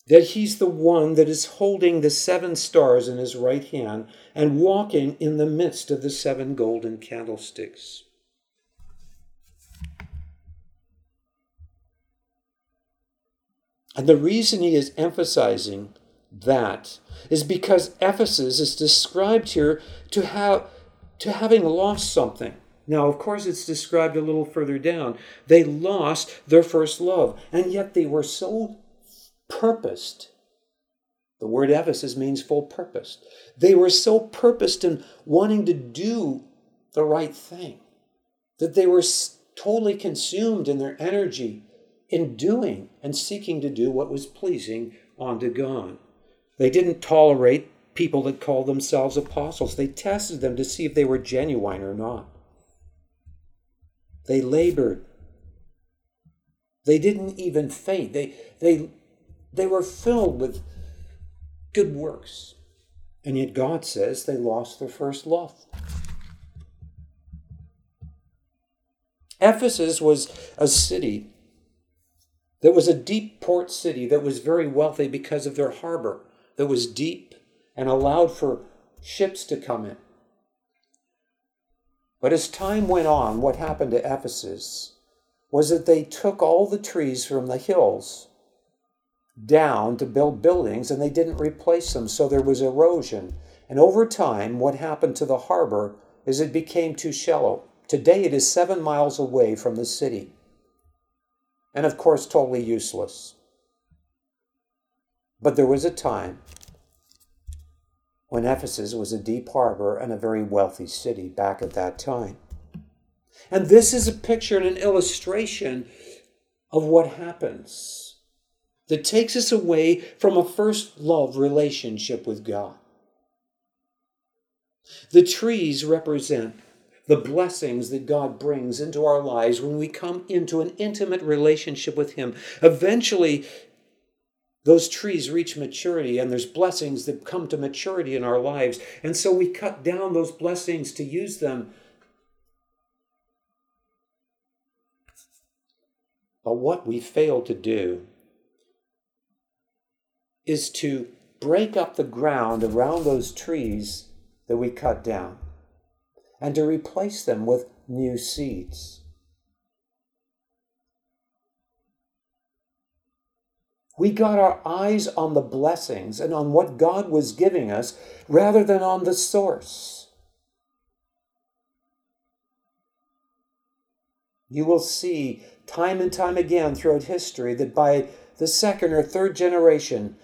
that He's the one that is holding the seven stars in His right hand and walking in the midst of the seven golden candlesticks. And the reason he is emphasizing that is because Ephesus is described here to have to having lost something. Now, of course, it's described a little further down. They lost their first love, and yet they were so purposed. The word Ephesus means full purposed. They were so purposed in wanting to do the right thing that they were totally consumed in their energy in doing and seeking to do what was pleasing unto God. They didn't tolerate people that called themselves apostles. They tested them to see if they were genuine or not. They labored. They didn't even faint. They, they, they were filled with good works. And yet God says they lost their first love. Ephesus was a city that was a deep port city that was very wealthy because of their harbor that was deep and allowed for ships to come in. But as time went on, what happened to Ephesus was that they took all the trees from the hills down to build buildings and they didn't replace them, so there was erosion. And over time, what happened to the harbor is it became too shallow. Today, it is seven miles away from the city. And of course, totally useless. But there was a time when Ephesus was a deep harbor and a very wealthy city back at that time. And this is a picture and an illustration of what happens that takes us away from a first love relationship with God. The trees represent the blessings that God brings into our lives when we come into an intimate relationship with Him. Eventually, those trees reach maturity and there's blessings that come to maturity in our lives. And so we cut down those blessings to use them. But what we fail to do is to break up the ground around those trees that we cut down and to replace them with new seeds. We got our eyes on the blessings and on what God was giving us rather than on the source. You will see time and time again throughout history that by the second or third generation,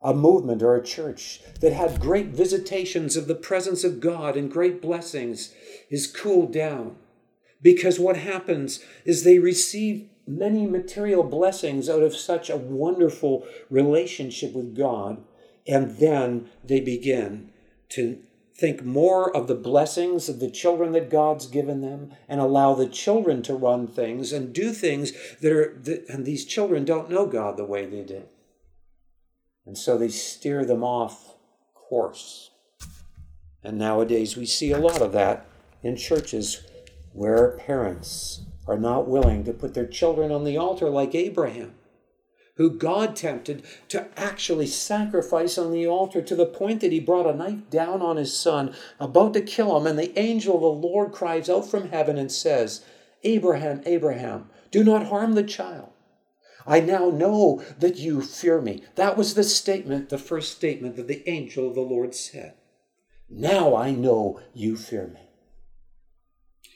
a movement or a church that had great visitations of the presence of God and great blessings is cooled down. Because what happens is they receive many material blessings out of such a wonderful relationship with God. And then they begin to think more of the blessings of the children that God's given them and allow the children to run things and do things that are, that, and these children don't know God the way they did. And so they steer them off course. And nowadays we see a lot of that in churches where parents are not willing to put their children on the altar like Abraham, who God tempted to actually sacrifice on the altar to the point that he brought a knife down on his son, about to kill him. And the angel of the Lord cries out from heaven and says, Abraham, Abraham, do not harm the child. I now know that you fear me. That was the statement, the first statement that the angel of the Lord said. Now I know you fear me.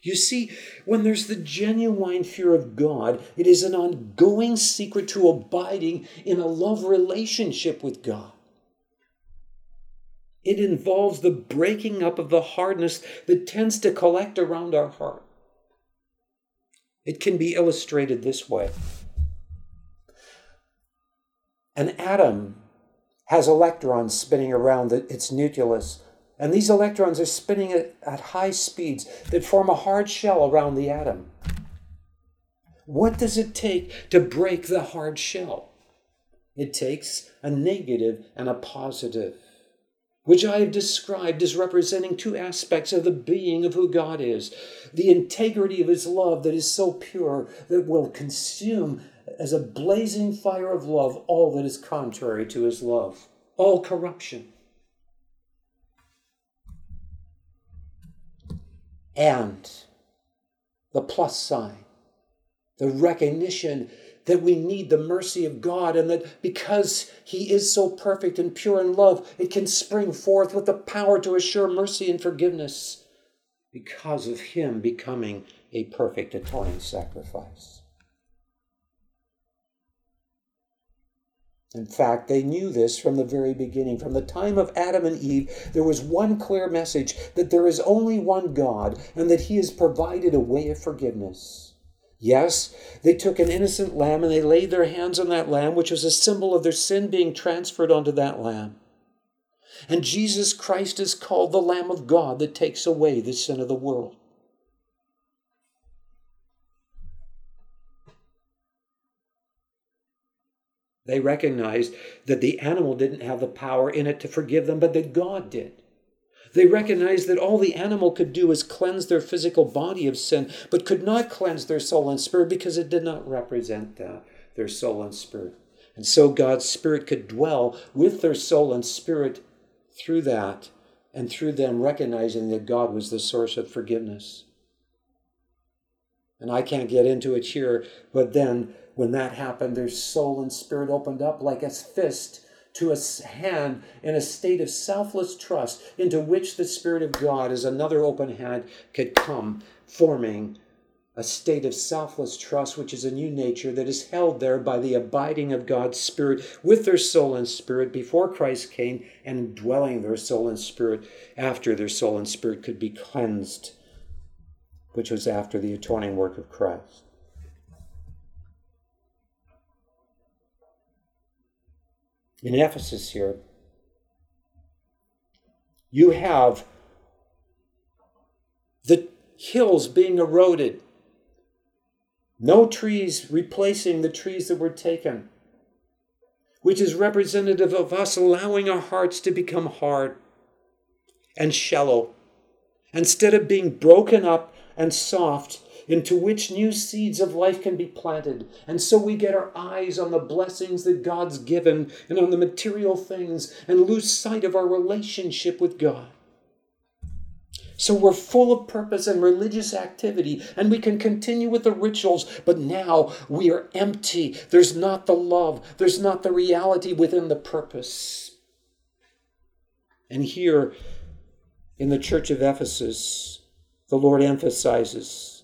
You see, when there's the genuine fear of God, it is an ongoing secret to abiding in a love relationship with God. It involves the breaking up of the hardness that tends to collect around our heart. It can be illustrated this way An atom has electrons spinning around its nucleus and these electrons are spinning at, at high speeds that form a hard shell around the atom. What does it take to break the hard shell? It takes a negative and a positive, which I have described as representing two aspects of the being of who God is the integrity of His love that is so pure that will consume as a blazing fire of love all that is contrary to His love, all corruption. And the plus sign, the recognition that we need the mercy of God and that because He is so perfect and pure in love, it can spring forth with the power to assure mercy and forgiveness because of Him becoming a perfect atoning sacrifice. In fact, they knew this from the very beginning. From the time of Adam and Eve, there was one clear message that there is only one God and that He has provided a way of forgiveness. Yes, they took an innocent lamb and they laid their hands on that lamb, which was a symbol of their sin being transferred onto that lamb. And Jesus Christ is called the Lamb of God that takes away the sin of the world. They recognized that the animal didn't have the power in it to forgive them, but that God did. They recognized that all the animal could do was cleanse their physical body of sin, but could not cleanse their soul and spirit because it did not represent uh, their soul and spirit. And so God's Spirit could dwell with their soul and spirit through that, and through them recognizing that God was the source of forgiveness. And I can't get into it here, but then when that happened, their soul and spirit opened up like a fist to a hand in a state of selfless trust into which the Spirit of God, as another open hand, could come, forming a state of selfless trust, which is a new nature that is held there by the abiding of God's Spirit with their soul and spirit before Christ came and dwelling their soul and spirit after their soul and spirit could be cleansed, which was after the atoning work of Christ. In Ephesus here, you have the hills being eroded, no trees replacing the trees that were taken, which is representative of us allowing our hearts to become hard and shallow. Instead of being broken up and soft, into which new seeds of life can be planted. And so we get our eyes on the blessings that God's given and on the material things and lose sight of our relationship with God. So we're full of purpose and religious activity, and we can continue with the rituals, but now we are empty. There's not the love, there's not the reality within the purpose. And here in the church of Ephesus, the Lord emphasizes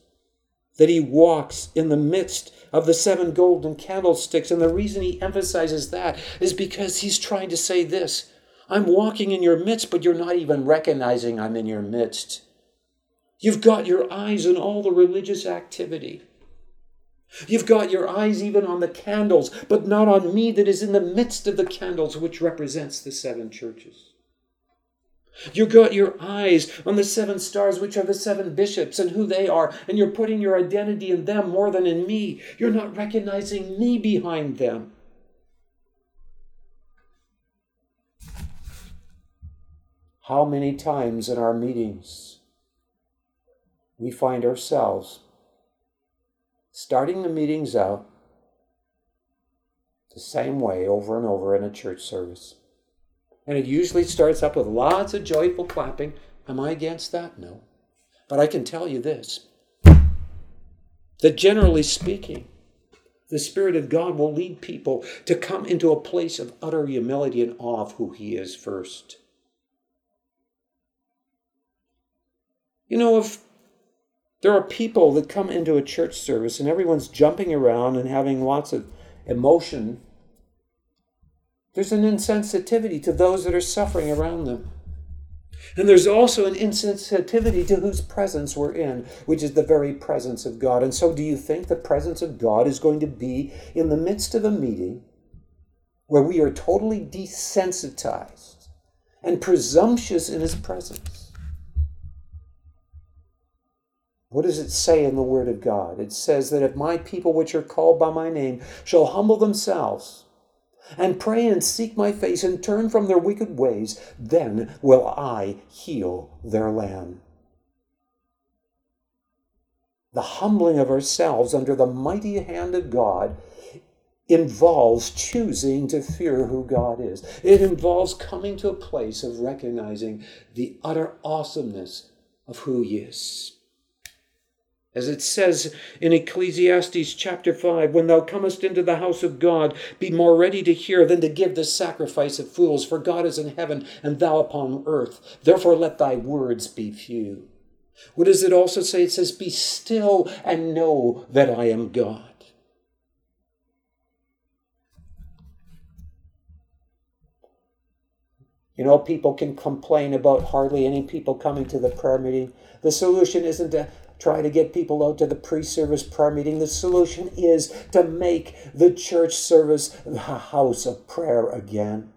that he walks in the midst of the seven golden candlesticks. And the reason he emphasizes that is because he's trying to say this I'm walking in your midst, but you're not even recognizing I'm in your midst. You've got your eyes on all the religious activity. You've got your eyes even on the candles, but not on me that is in the midst of the candles, which represents the seven churches. You got your eyes on the seven stars, which are the seven bishops and who they are, and you're putting your identity in them more than in me. You're not recognizing me behind them. How many times in our meetings we find ourselves starting the meetings out the same way over and over in a church service? And it usually starts up with lots of joyful clapping. Am I against that? No. But I can tell you this that generally speaking, the Spirit of God will lead people to come into a place of utter humility and awe of who He is first. You know, if there are people that come into a church service and everyone's jumping around and having lots of emotion there's an insensitivity to those that are suffering around them. And there's also an insensitivity to whose presence we're in, which is the very presence of God. And so, do you think the presence of God is going to be in the midst of a meeting where we are totally desensitized and presumptuous in His presence? What does it say in the Word of God? It says that if my people, which are called by my name, shall humble themselves, and pray and seek my face and turn from their wicked ways, then will I heal their land. The humbling of ourselves under the mighty hand of God involves choosing to fear who God is. It involves coming to a place of recognizing the utter awesomeness of who He is. As it says in Ecclesiastes chapter 5, when thou comest into the house of God, be more ready to hear than to give the sacrifice of fools, for God is in heaven and thou upon earth. Therefore let thy words be few. What does it also say? It says, Be still and know that I am God. You know, people can complain about hardly any people coming to the prayer meeting. The solution isn't to try to get people out to the pre service prayer meeting. The solution is to make the church service a house of prayer again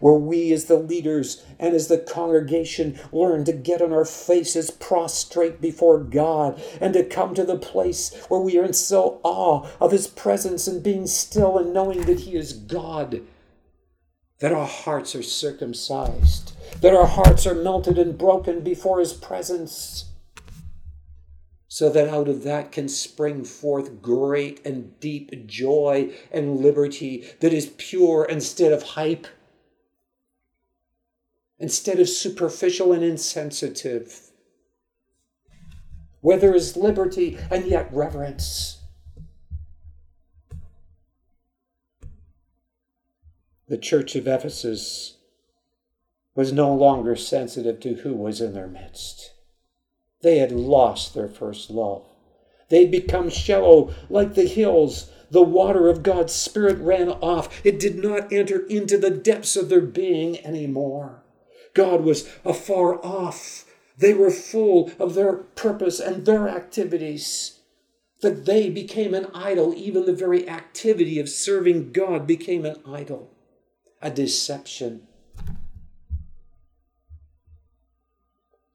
where we as the leaders and as the congregation learn to get on our faces prostrate before God and to come to the place where we are in so awe of His presence and being still and knowing that He is God. That our hearts are circumcised, that our hearts are melted and broken before His presence so that out of that can spring forth great and deep joy and liberty that is pure instead of hype instead of superficial and insensitive, where there is liberty and yet reverence. The church of Ephesus was no longer sensitive to who was in their midst. They had lost their first love. They'd become shallow like the hills. The water of God's Spirit ran off. It did not enter into the depths of their being anymore. God was afar off. They were full of their purpose and their activities. That they became an idol. Even the very activity of serving God became an idol, a deception.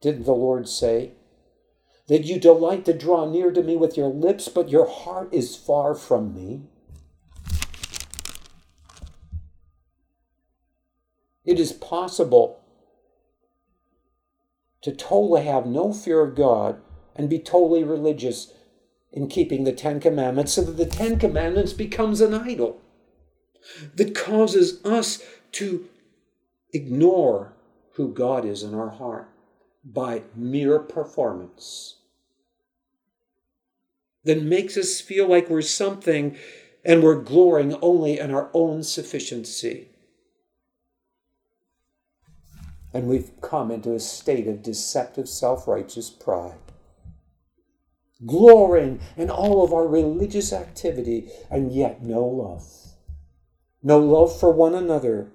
Didn't the Lord say, that you delight to draw near to me with your lips, but your heart is far from me? It is possible to totally have no fear of God and be totally religious in keeping the Ten Commandments so that the Ten Commandments becomes an idol that causes us to ignore who God is in our heart by mere performance. That makes us feel like we're something and we're glorying only in our own sufficiency and we've come into a state of deceptive self righteous pride. Glorying in all of our religious activity, and yet no love. No love for one another.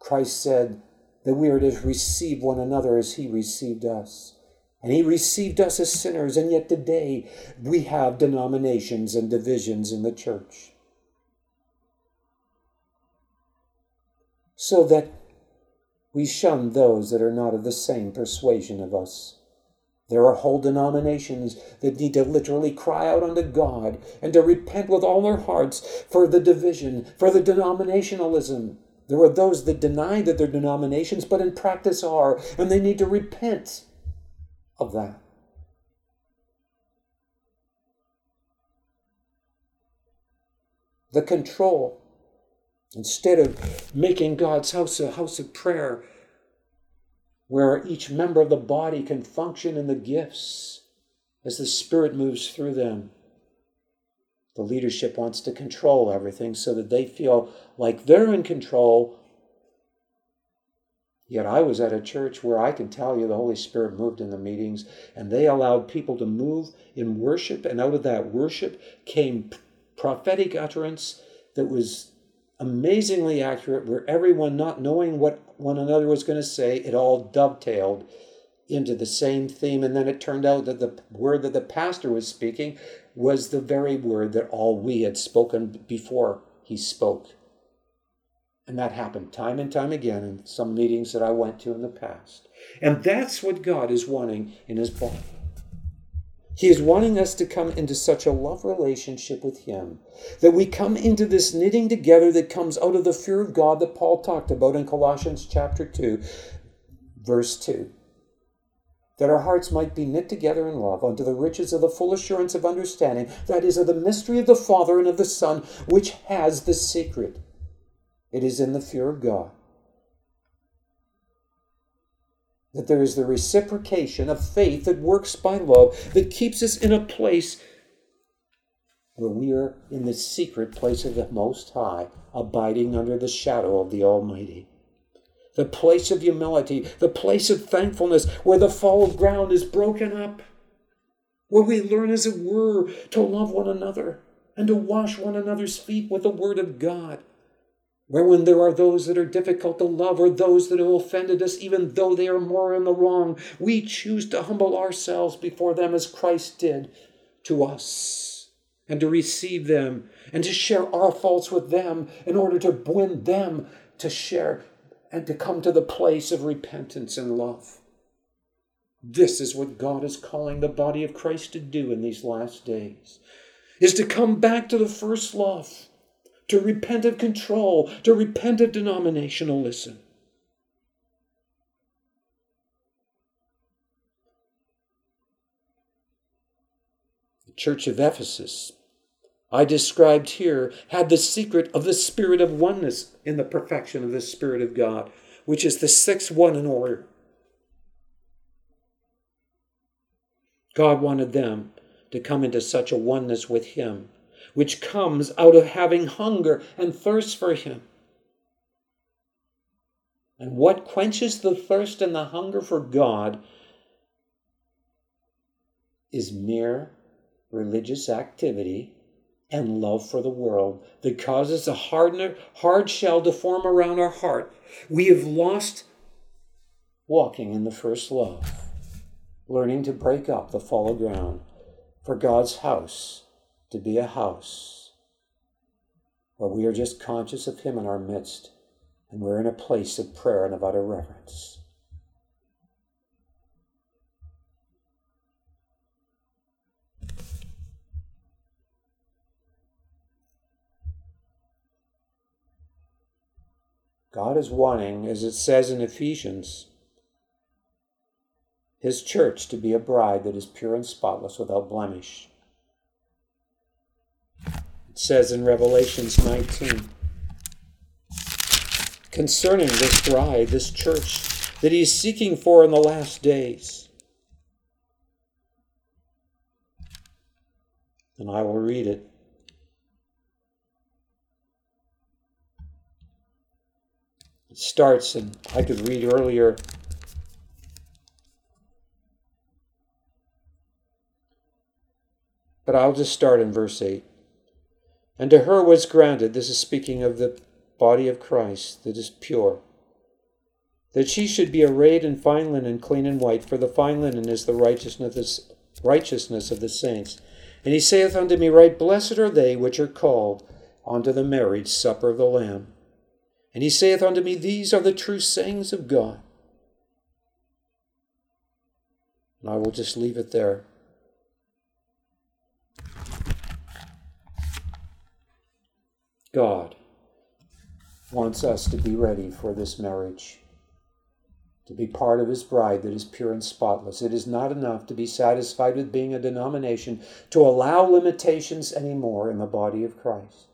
Christ said that we are to receive one another as He received us. And He received us as sinners, and yet today we have denominations and divisions in the church. So that we shun those that are not of the same persuasion of us. There are whole denominations that need to literally cry out unto God and to repent with all their hearts for the division, for the denominationalism. There are those that deny that they're denominations, but in practice are, and they need to repent of that. The control Instead of making God's house a house of prayer where each member of the body can function in the gifts as the Spirit moves through them, the leadership wants to control everything so that they feel like they're in control. Yet I was at a church where I can tell you the Holy Spirit moved in the meetings and they allowed people to move in worship, and out of that worship came prophetic utterance that was amazingly accurate, where everyone, not knowing what one another was going to say, it all dovetailed into the same theme. And then it turned out that the word that the pastor was speaking was the very word that all we had spoken before he spoke. And that happened time and time again in some meetings that I went to in the past. And that's what God is wanting in his body. He is wanting us to come into such a love relationship with Him that we come into this knitting together that comes out of the fear of God that Paul talked about in Colossians chapter 2, verse 2. That our hearts might be knit together in love unto the riches of the full assurance of understanding, that is, of the mystery of the Father and of the Son, which has the secret. It is in the fear of God that there is the reciprocation of faith that works by love that keeps us in a place where we are in the secret place of the Most High, abiding under the shadow of the Almighty. The place of humility, the place of thankfulness, where the fall of ground is broken up, where we learn, as it were, to love one another and to wash one another's feet with the Word of God. Where when there are those that are difficult to love or those that have offended us, even though they are more in the wrong, we choose to humble ourselves before them as Christ did to us and to receive them and to share our faults with them in order to win them to share and to come to the place of repentance and love. This is what God is calling the body of Christ to do in these last days is to come back to the first love to repent of control, to repent of denominationalism. The church of Ephesus, I described here, had the secret of the spirit of oneness in the perfection of the Spirit of God, which is the sixth one in order. God wanted them to come into such a oneness with Him which comes out of having hunger and thirst for Him. And what quenches the thirst and the hunger for God is mere religious activity and love for the world that causes a hard, hard shell to form around our heart. We have lost walking in the first love, learning to break up the fallow ground for God's house to be a house where we are just conscious of Him in our midst and we're in a place of prayer and of utter reverence. God is wanting, as it says in Ephesians, His church to be a bride that is pure and spotless without blemish. It says in Revelations 19 concerning this bride, this church that he is seeking for in the last days. And I will read it. Starts, and I could read earlier. But I'll just start in verse 8. And to her was granted, this is speaking of the body of Christ that is pure, that she should be arrayed in fine linen, clean and white, for the fine linen is the righteousness, righteousness of the saints. And he saith unto me, Write blessed are they which are called unto the marriage supper of the Lamb. And he saith unto me, These are the true sayings of God. And I will just leave it there. God wants us to be ready for this marriage, to be part of His bride that is pure and spotless. It is not enough to be satisfied with being a denomination to allow limitations anymore in the body of Christ.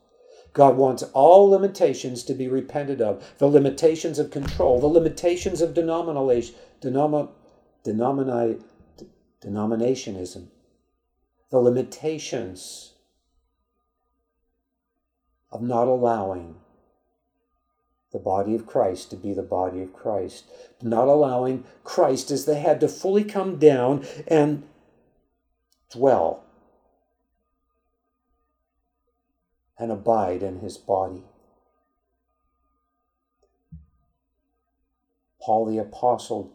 God wants all limitations to be repented of. The limitations of control, the limitations of denomination, denominationism, the limitations of not allowing the body of Christ to be the body of Christ, not allowing Christ as the head to fully come down and dwell and abide in his body. Paul the Apostle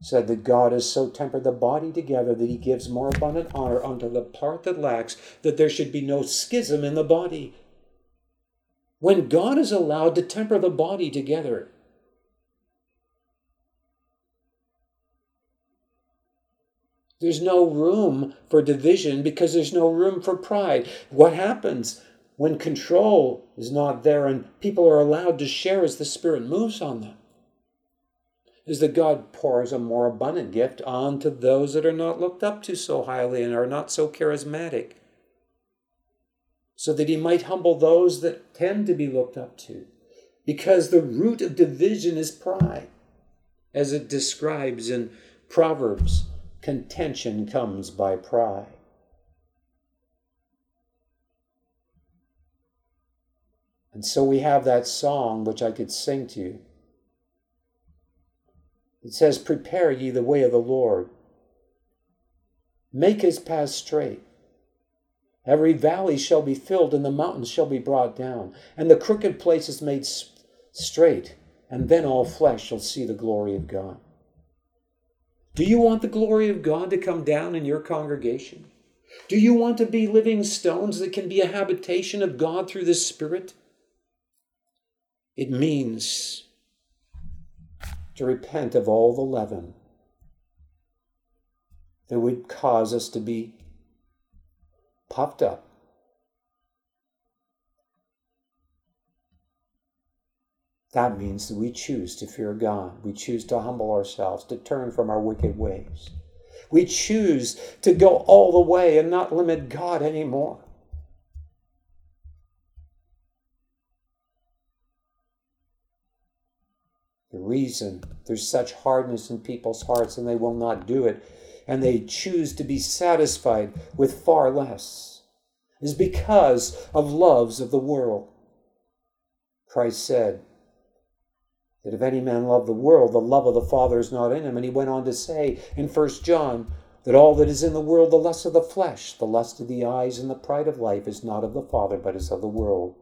said that God has so tempered the body together that he gives more abundant honor unto the part that lacks, that there should be no schism in the body when God is allowed to temper the body together. There's no room for division because there's no room for pride. What happens when control is not there and people are allowed to share as the Spirit moves on them? Is that God pours a more abundant gift on to those that are not looked up to so highly and are not so charismatic so that he might humble those that tend to be looked up to. Because the root of division is pride. As it describes in Proverbs, contention comes by pride. And so we have that song which I could sing to you. It says, Prepare ye the way of the Lord, make his path straight. Every valley shall be filled, and the mountains shall be brought down, and the crooked places made straight, and then all flesh shall see the glory of God. Do you want the glory of God to come down in your congregation? Do you want to be living stones that can be a habitation of God through the Spirit? It means to repent of all the leaven that would cause us to be puffed up. That means that we choose to fear God. We choose to humble ourselves, to turn from our wicked ways. We choose to go all the way and not limit God anymore. Reason there's such hardness in people's hearts and they will not do it, and they choose to be satisfied with far less, is because of loves of the world. Christ said that if any man love the world, the love of the Father is not in him. And he went on to say in 1 John that all that is in the world, the lust of the flesh, the lust of the eyes, and the pride of life, is not of the Father, but is of the world.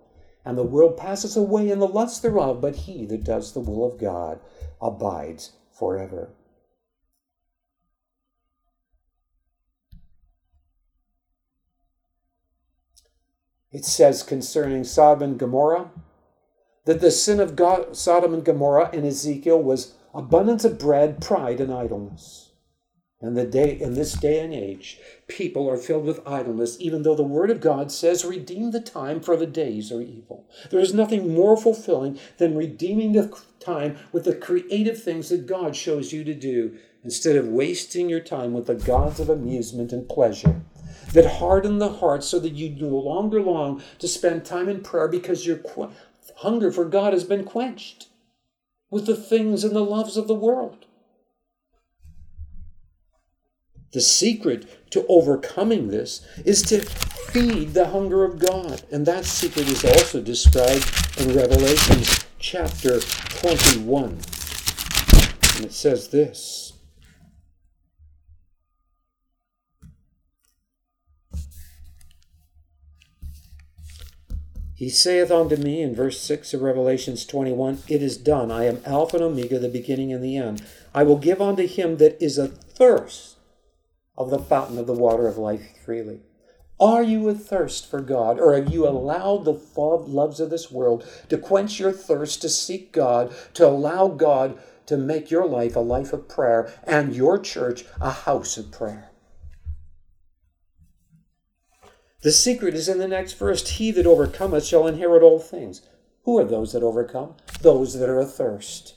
And the world passes away in the lust thereof, but he that does the will of God abides forever. It says concerning Sodom and Gomorrah that the sin of God, Sodom and Gomorrah in Ezekiel was abundance of bread, pride, and idleness. And the day in this day and age, people are filled with idleness, even though the Word of God says, Redeem the time, for the days are evil. There is nothing more fulfilling than redeeming the time with the creative things that God shows you to do, instead of wasting your time with the gods of amusement and pleasure that harden the heart so that you no longer long to spend time in prayer because your qu- hunger for God has been quenched with the things and the loves of the world. The secret to overcoming this is to feed the hunger of God. And that secret is also described in Revelation chapter 21. And it says this He saith unto me in verse 6 of Revelations 21 It is done. I am Alpha and Omega, the beginning and the end. I will give unto him that is athirst of the fountain of the water of life freely. Are you athirst for God, or have you allowed the loves of this world to quench your thirst to seek God, to allow God to make your life a life of prayer and your church a house of prayer? The secret is in the next verse He that overcometh shall inherit all things. Who are those that overcome? Those that are athirst.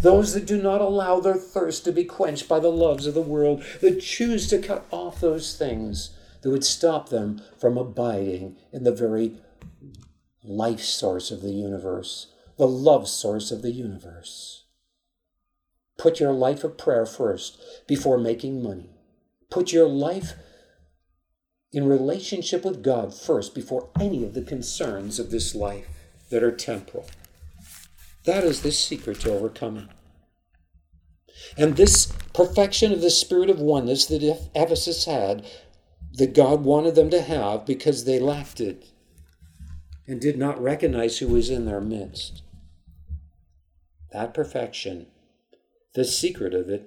Those that do not allow their thirst to be quenched by the loves of the world, that choose to cut off those things that would stop them from abiding in the very life source of the universe, the love source of the universe. Put your life of prayer first before making money. Put your life in relationship with God first before any of the concerns of this life that are temporal. That is the secret to overcoming. And this perfection of the spirit of oneness that Ephesus had, that God wanted them to have because they lacked it and did not recognize who was in their midst. That perfection, the secret of it,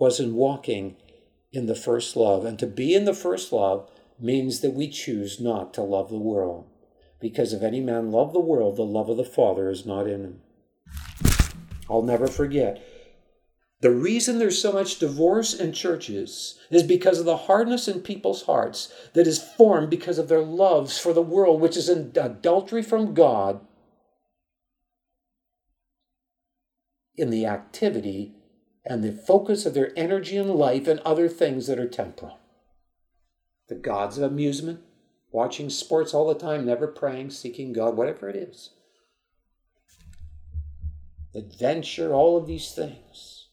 was in walking in the first love. And to be in the first love means that we choose not to love the world. Because if any man love the world, the love of the Father is not in him. I'll never forget. The reason there's so much divorce in churches is because of the hardness in people's hearts that is formed because of their loves for the world, which is an adultery from God in the activity and the focus of their energy and life and other things that are temporal. The gods of amusement, watching sports all the time, never praying, seeking God, whatever it is. Adventure, all of these things.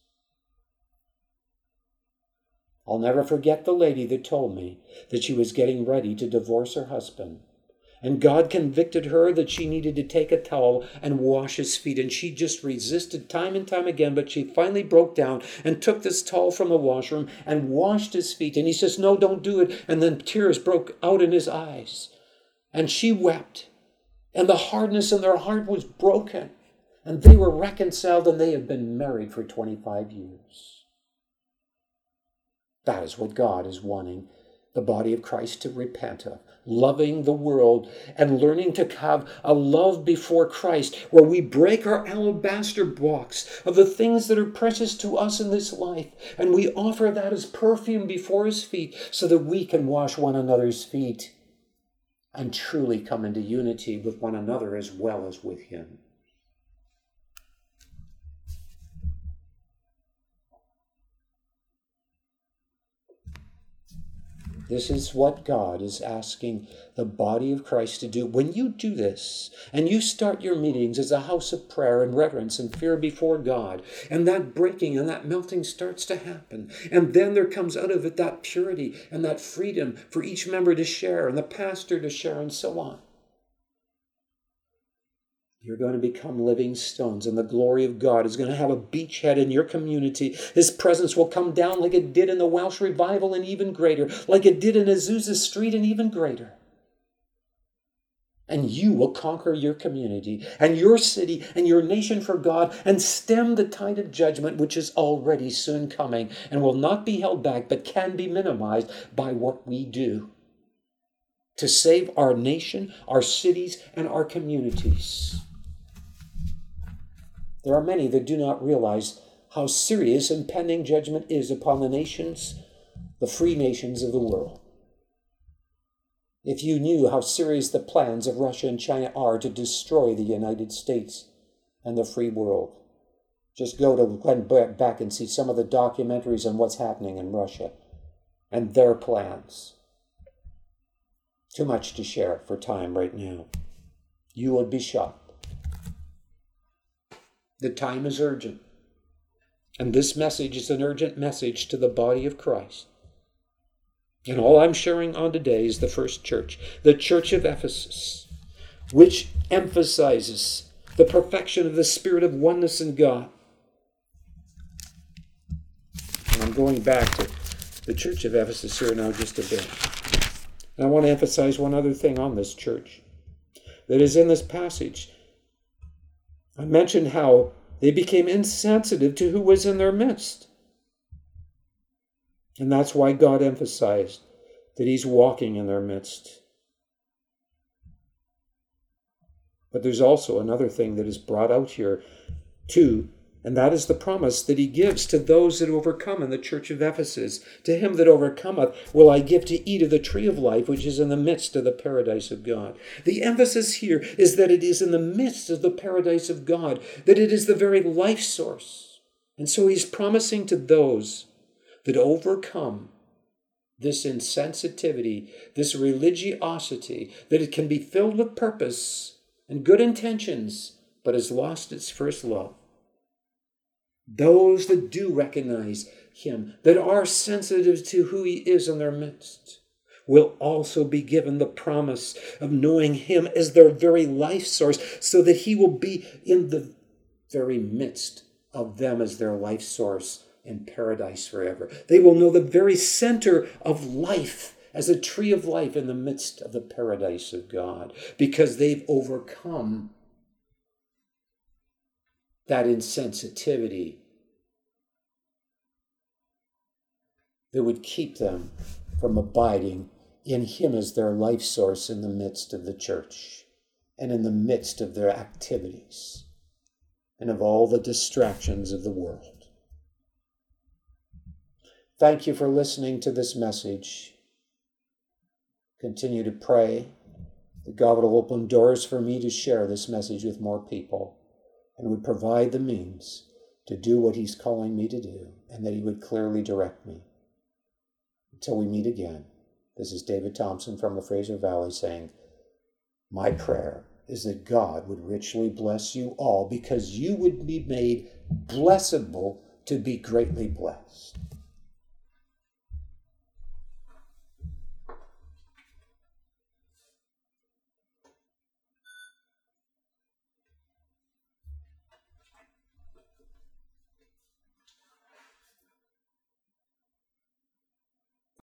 I'll never forget the lady that told me that she was getting ready to divorce her husband. And God convicted her that she needed to take a towel and wash his feet. And she just resisted time and time again, but she finally broke down and took this towel from the washroom and washed his feet. And he says, No, don't do it. And then tears broke out in his eyes. And she wept. And the hardness in their heart was broken. And they were reconciled and they have been married for 25 years. That is what God is wanting the body of Christ to repent of loving the world and learning to have a love before Christ where we break our alabaster box of the things that are precious to us in this life and we offer that as perfume before His feet so that we can wash one another's feet and truly come into unity with one another as well as with Him. This is what God is asking the body of Christ to do. When you do this and you start your meetings as a house of prayer and reverence and fear before God, and that breaking and that melting starts to happen, and then there comes out of it that purity and that freedom for each member to share and the pastor to share and so on. You're going to become living stones, and the glory of God is going to have a beachhead in your community. His presence will come down like it did in the Welsh revival, and even greater, like it did in Azusa Street, and even greater. And you will conquer your community and your city and your nation for God and stem the tide of judgment which is already soon coming and will not be held back but can be minimized by what we do to save our nation, our cities, and our communities. There are many that do not realize how serious impending judgment is upon the nations, the free nations of the world. If you knew how serious the plans of Russia and China are to destroy the United States and the free world, just go to Glenn Beck and see some of the documentaries on what's happening in Russia and their plans. Too much to share for time right now. You would be shocked. The time is urgent. And this message is an urgent message to the body of Christ. And all I'm sharing on today is the first church, the church of Ephesus, which emphasizes the perfection of the spirit of oneness in God. And I'm going back to the church of Ephesus here now just a bit. And I want to emphasize one other thing on this church that is in this passage. I mentioned how they became insensitive to who was in their midst. And that's why God emphasized that He's walking in their midst. But there's also another thing that is brought out here, too, and that is the promise that he gives to those that overcome in the church of Ephesus. To him that overcometh will I give to eat of the tree of life, which is in the midst of the paradise of God. The emphasis here is that it is in the midst of the paradise of God, that it is the very life source. And so he's promising to those that overcome this insensitivity, this religiosity, that it can be filled with purpose and good intentions, but has lost its first love those that do recognize him, that are sensitive to who he is in their midst, will also be given the promise of knowing him as their very life source, so that he will be in the very midst of them as their life source in paradise forever. They will know the very center of life as a tree of life in the midst of the paradise of God because they've overcome that insensitivity that would keep them from abiding in Him as their life source in the midst of the church and in the midst of their activities and of all the distractions of the world. Thank you for listening to this message. Continue to pray that God will open doors for me to share this message with more people and would provide the means to do what He's calling me to do, and that He would clearly direct me. Until we meet again, this is David Thompson from the Fraser Valley saying, My prayer is that God would richly bless you all because you would be made blessable to be greatly blessed.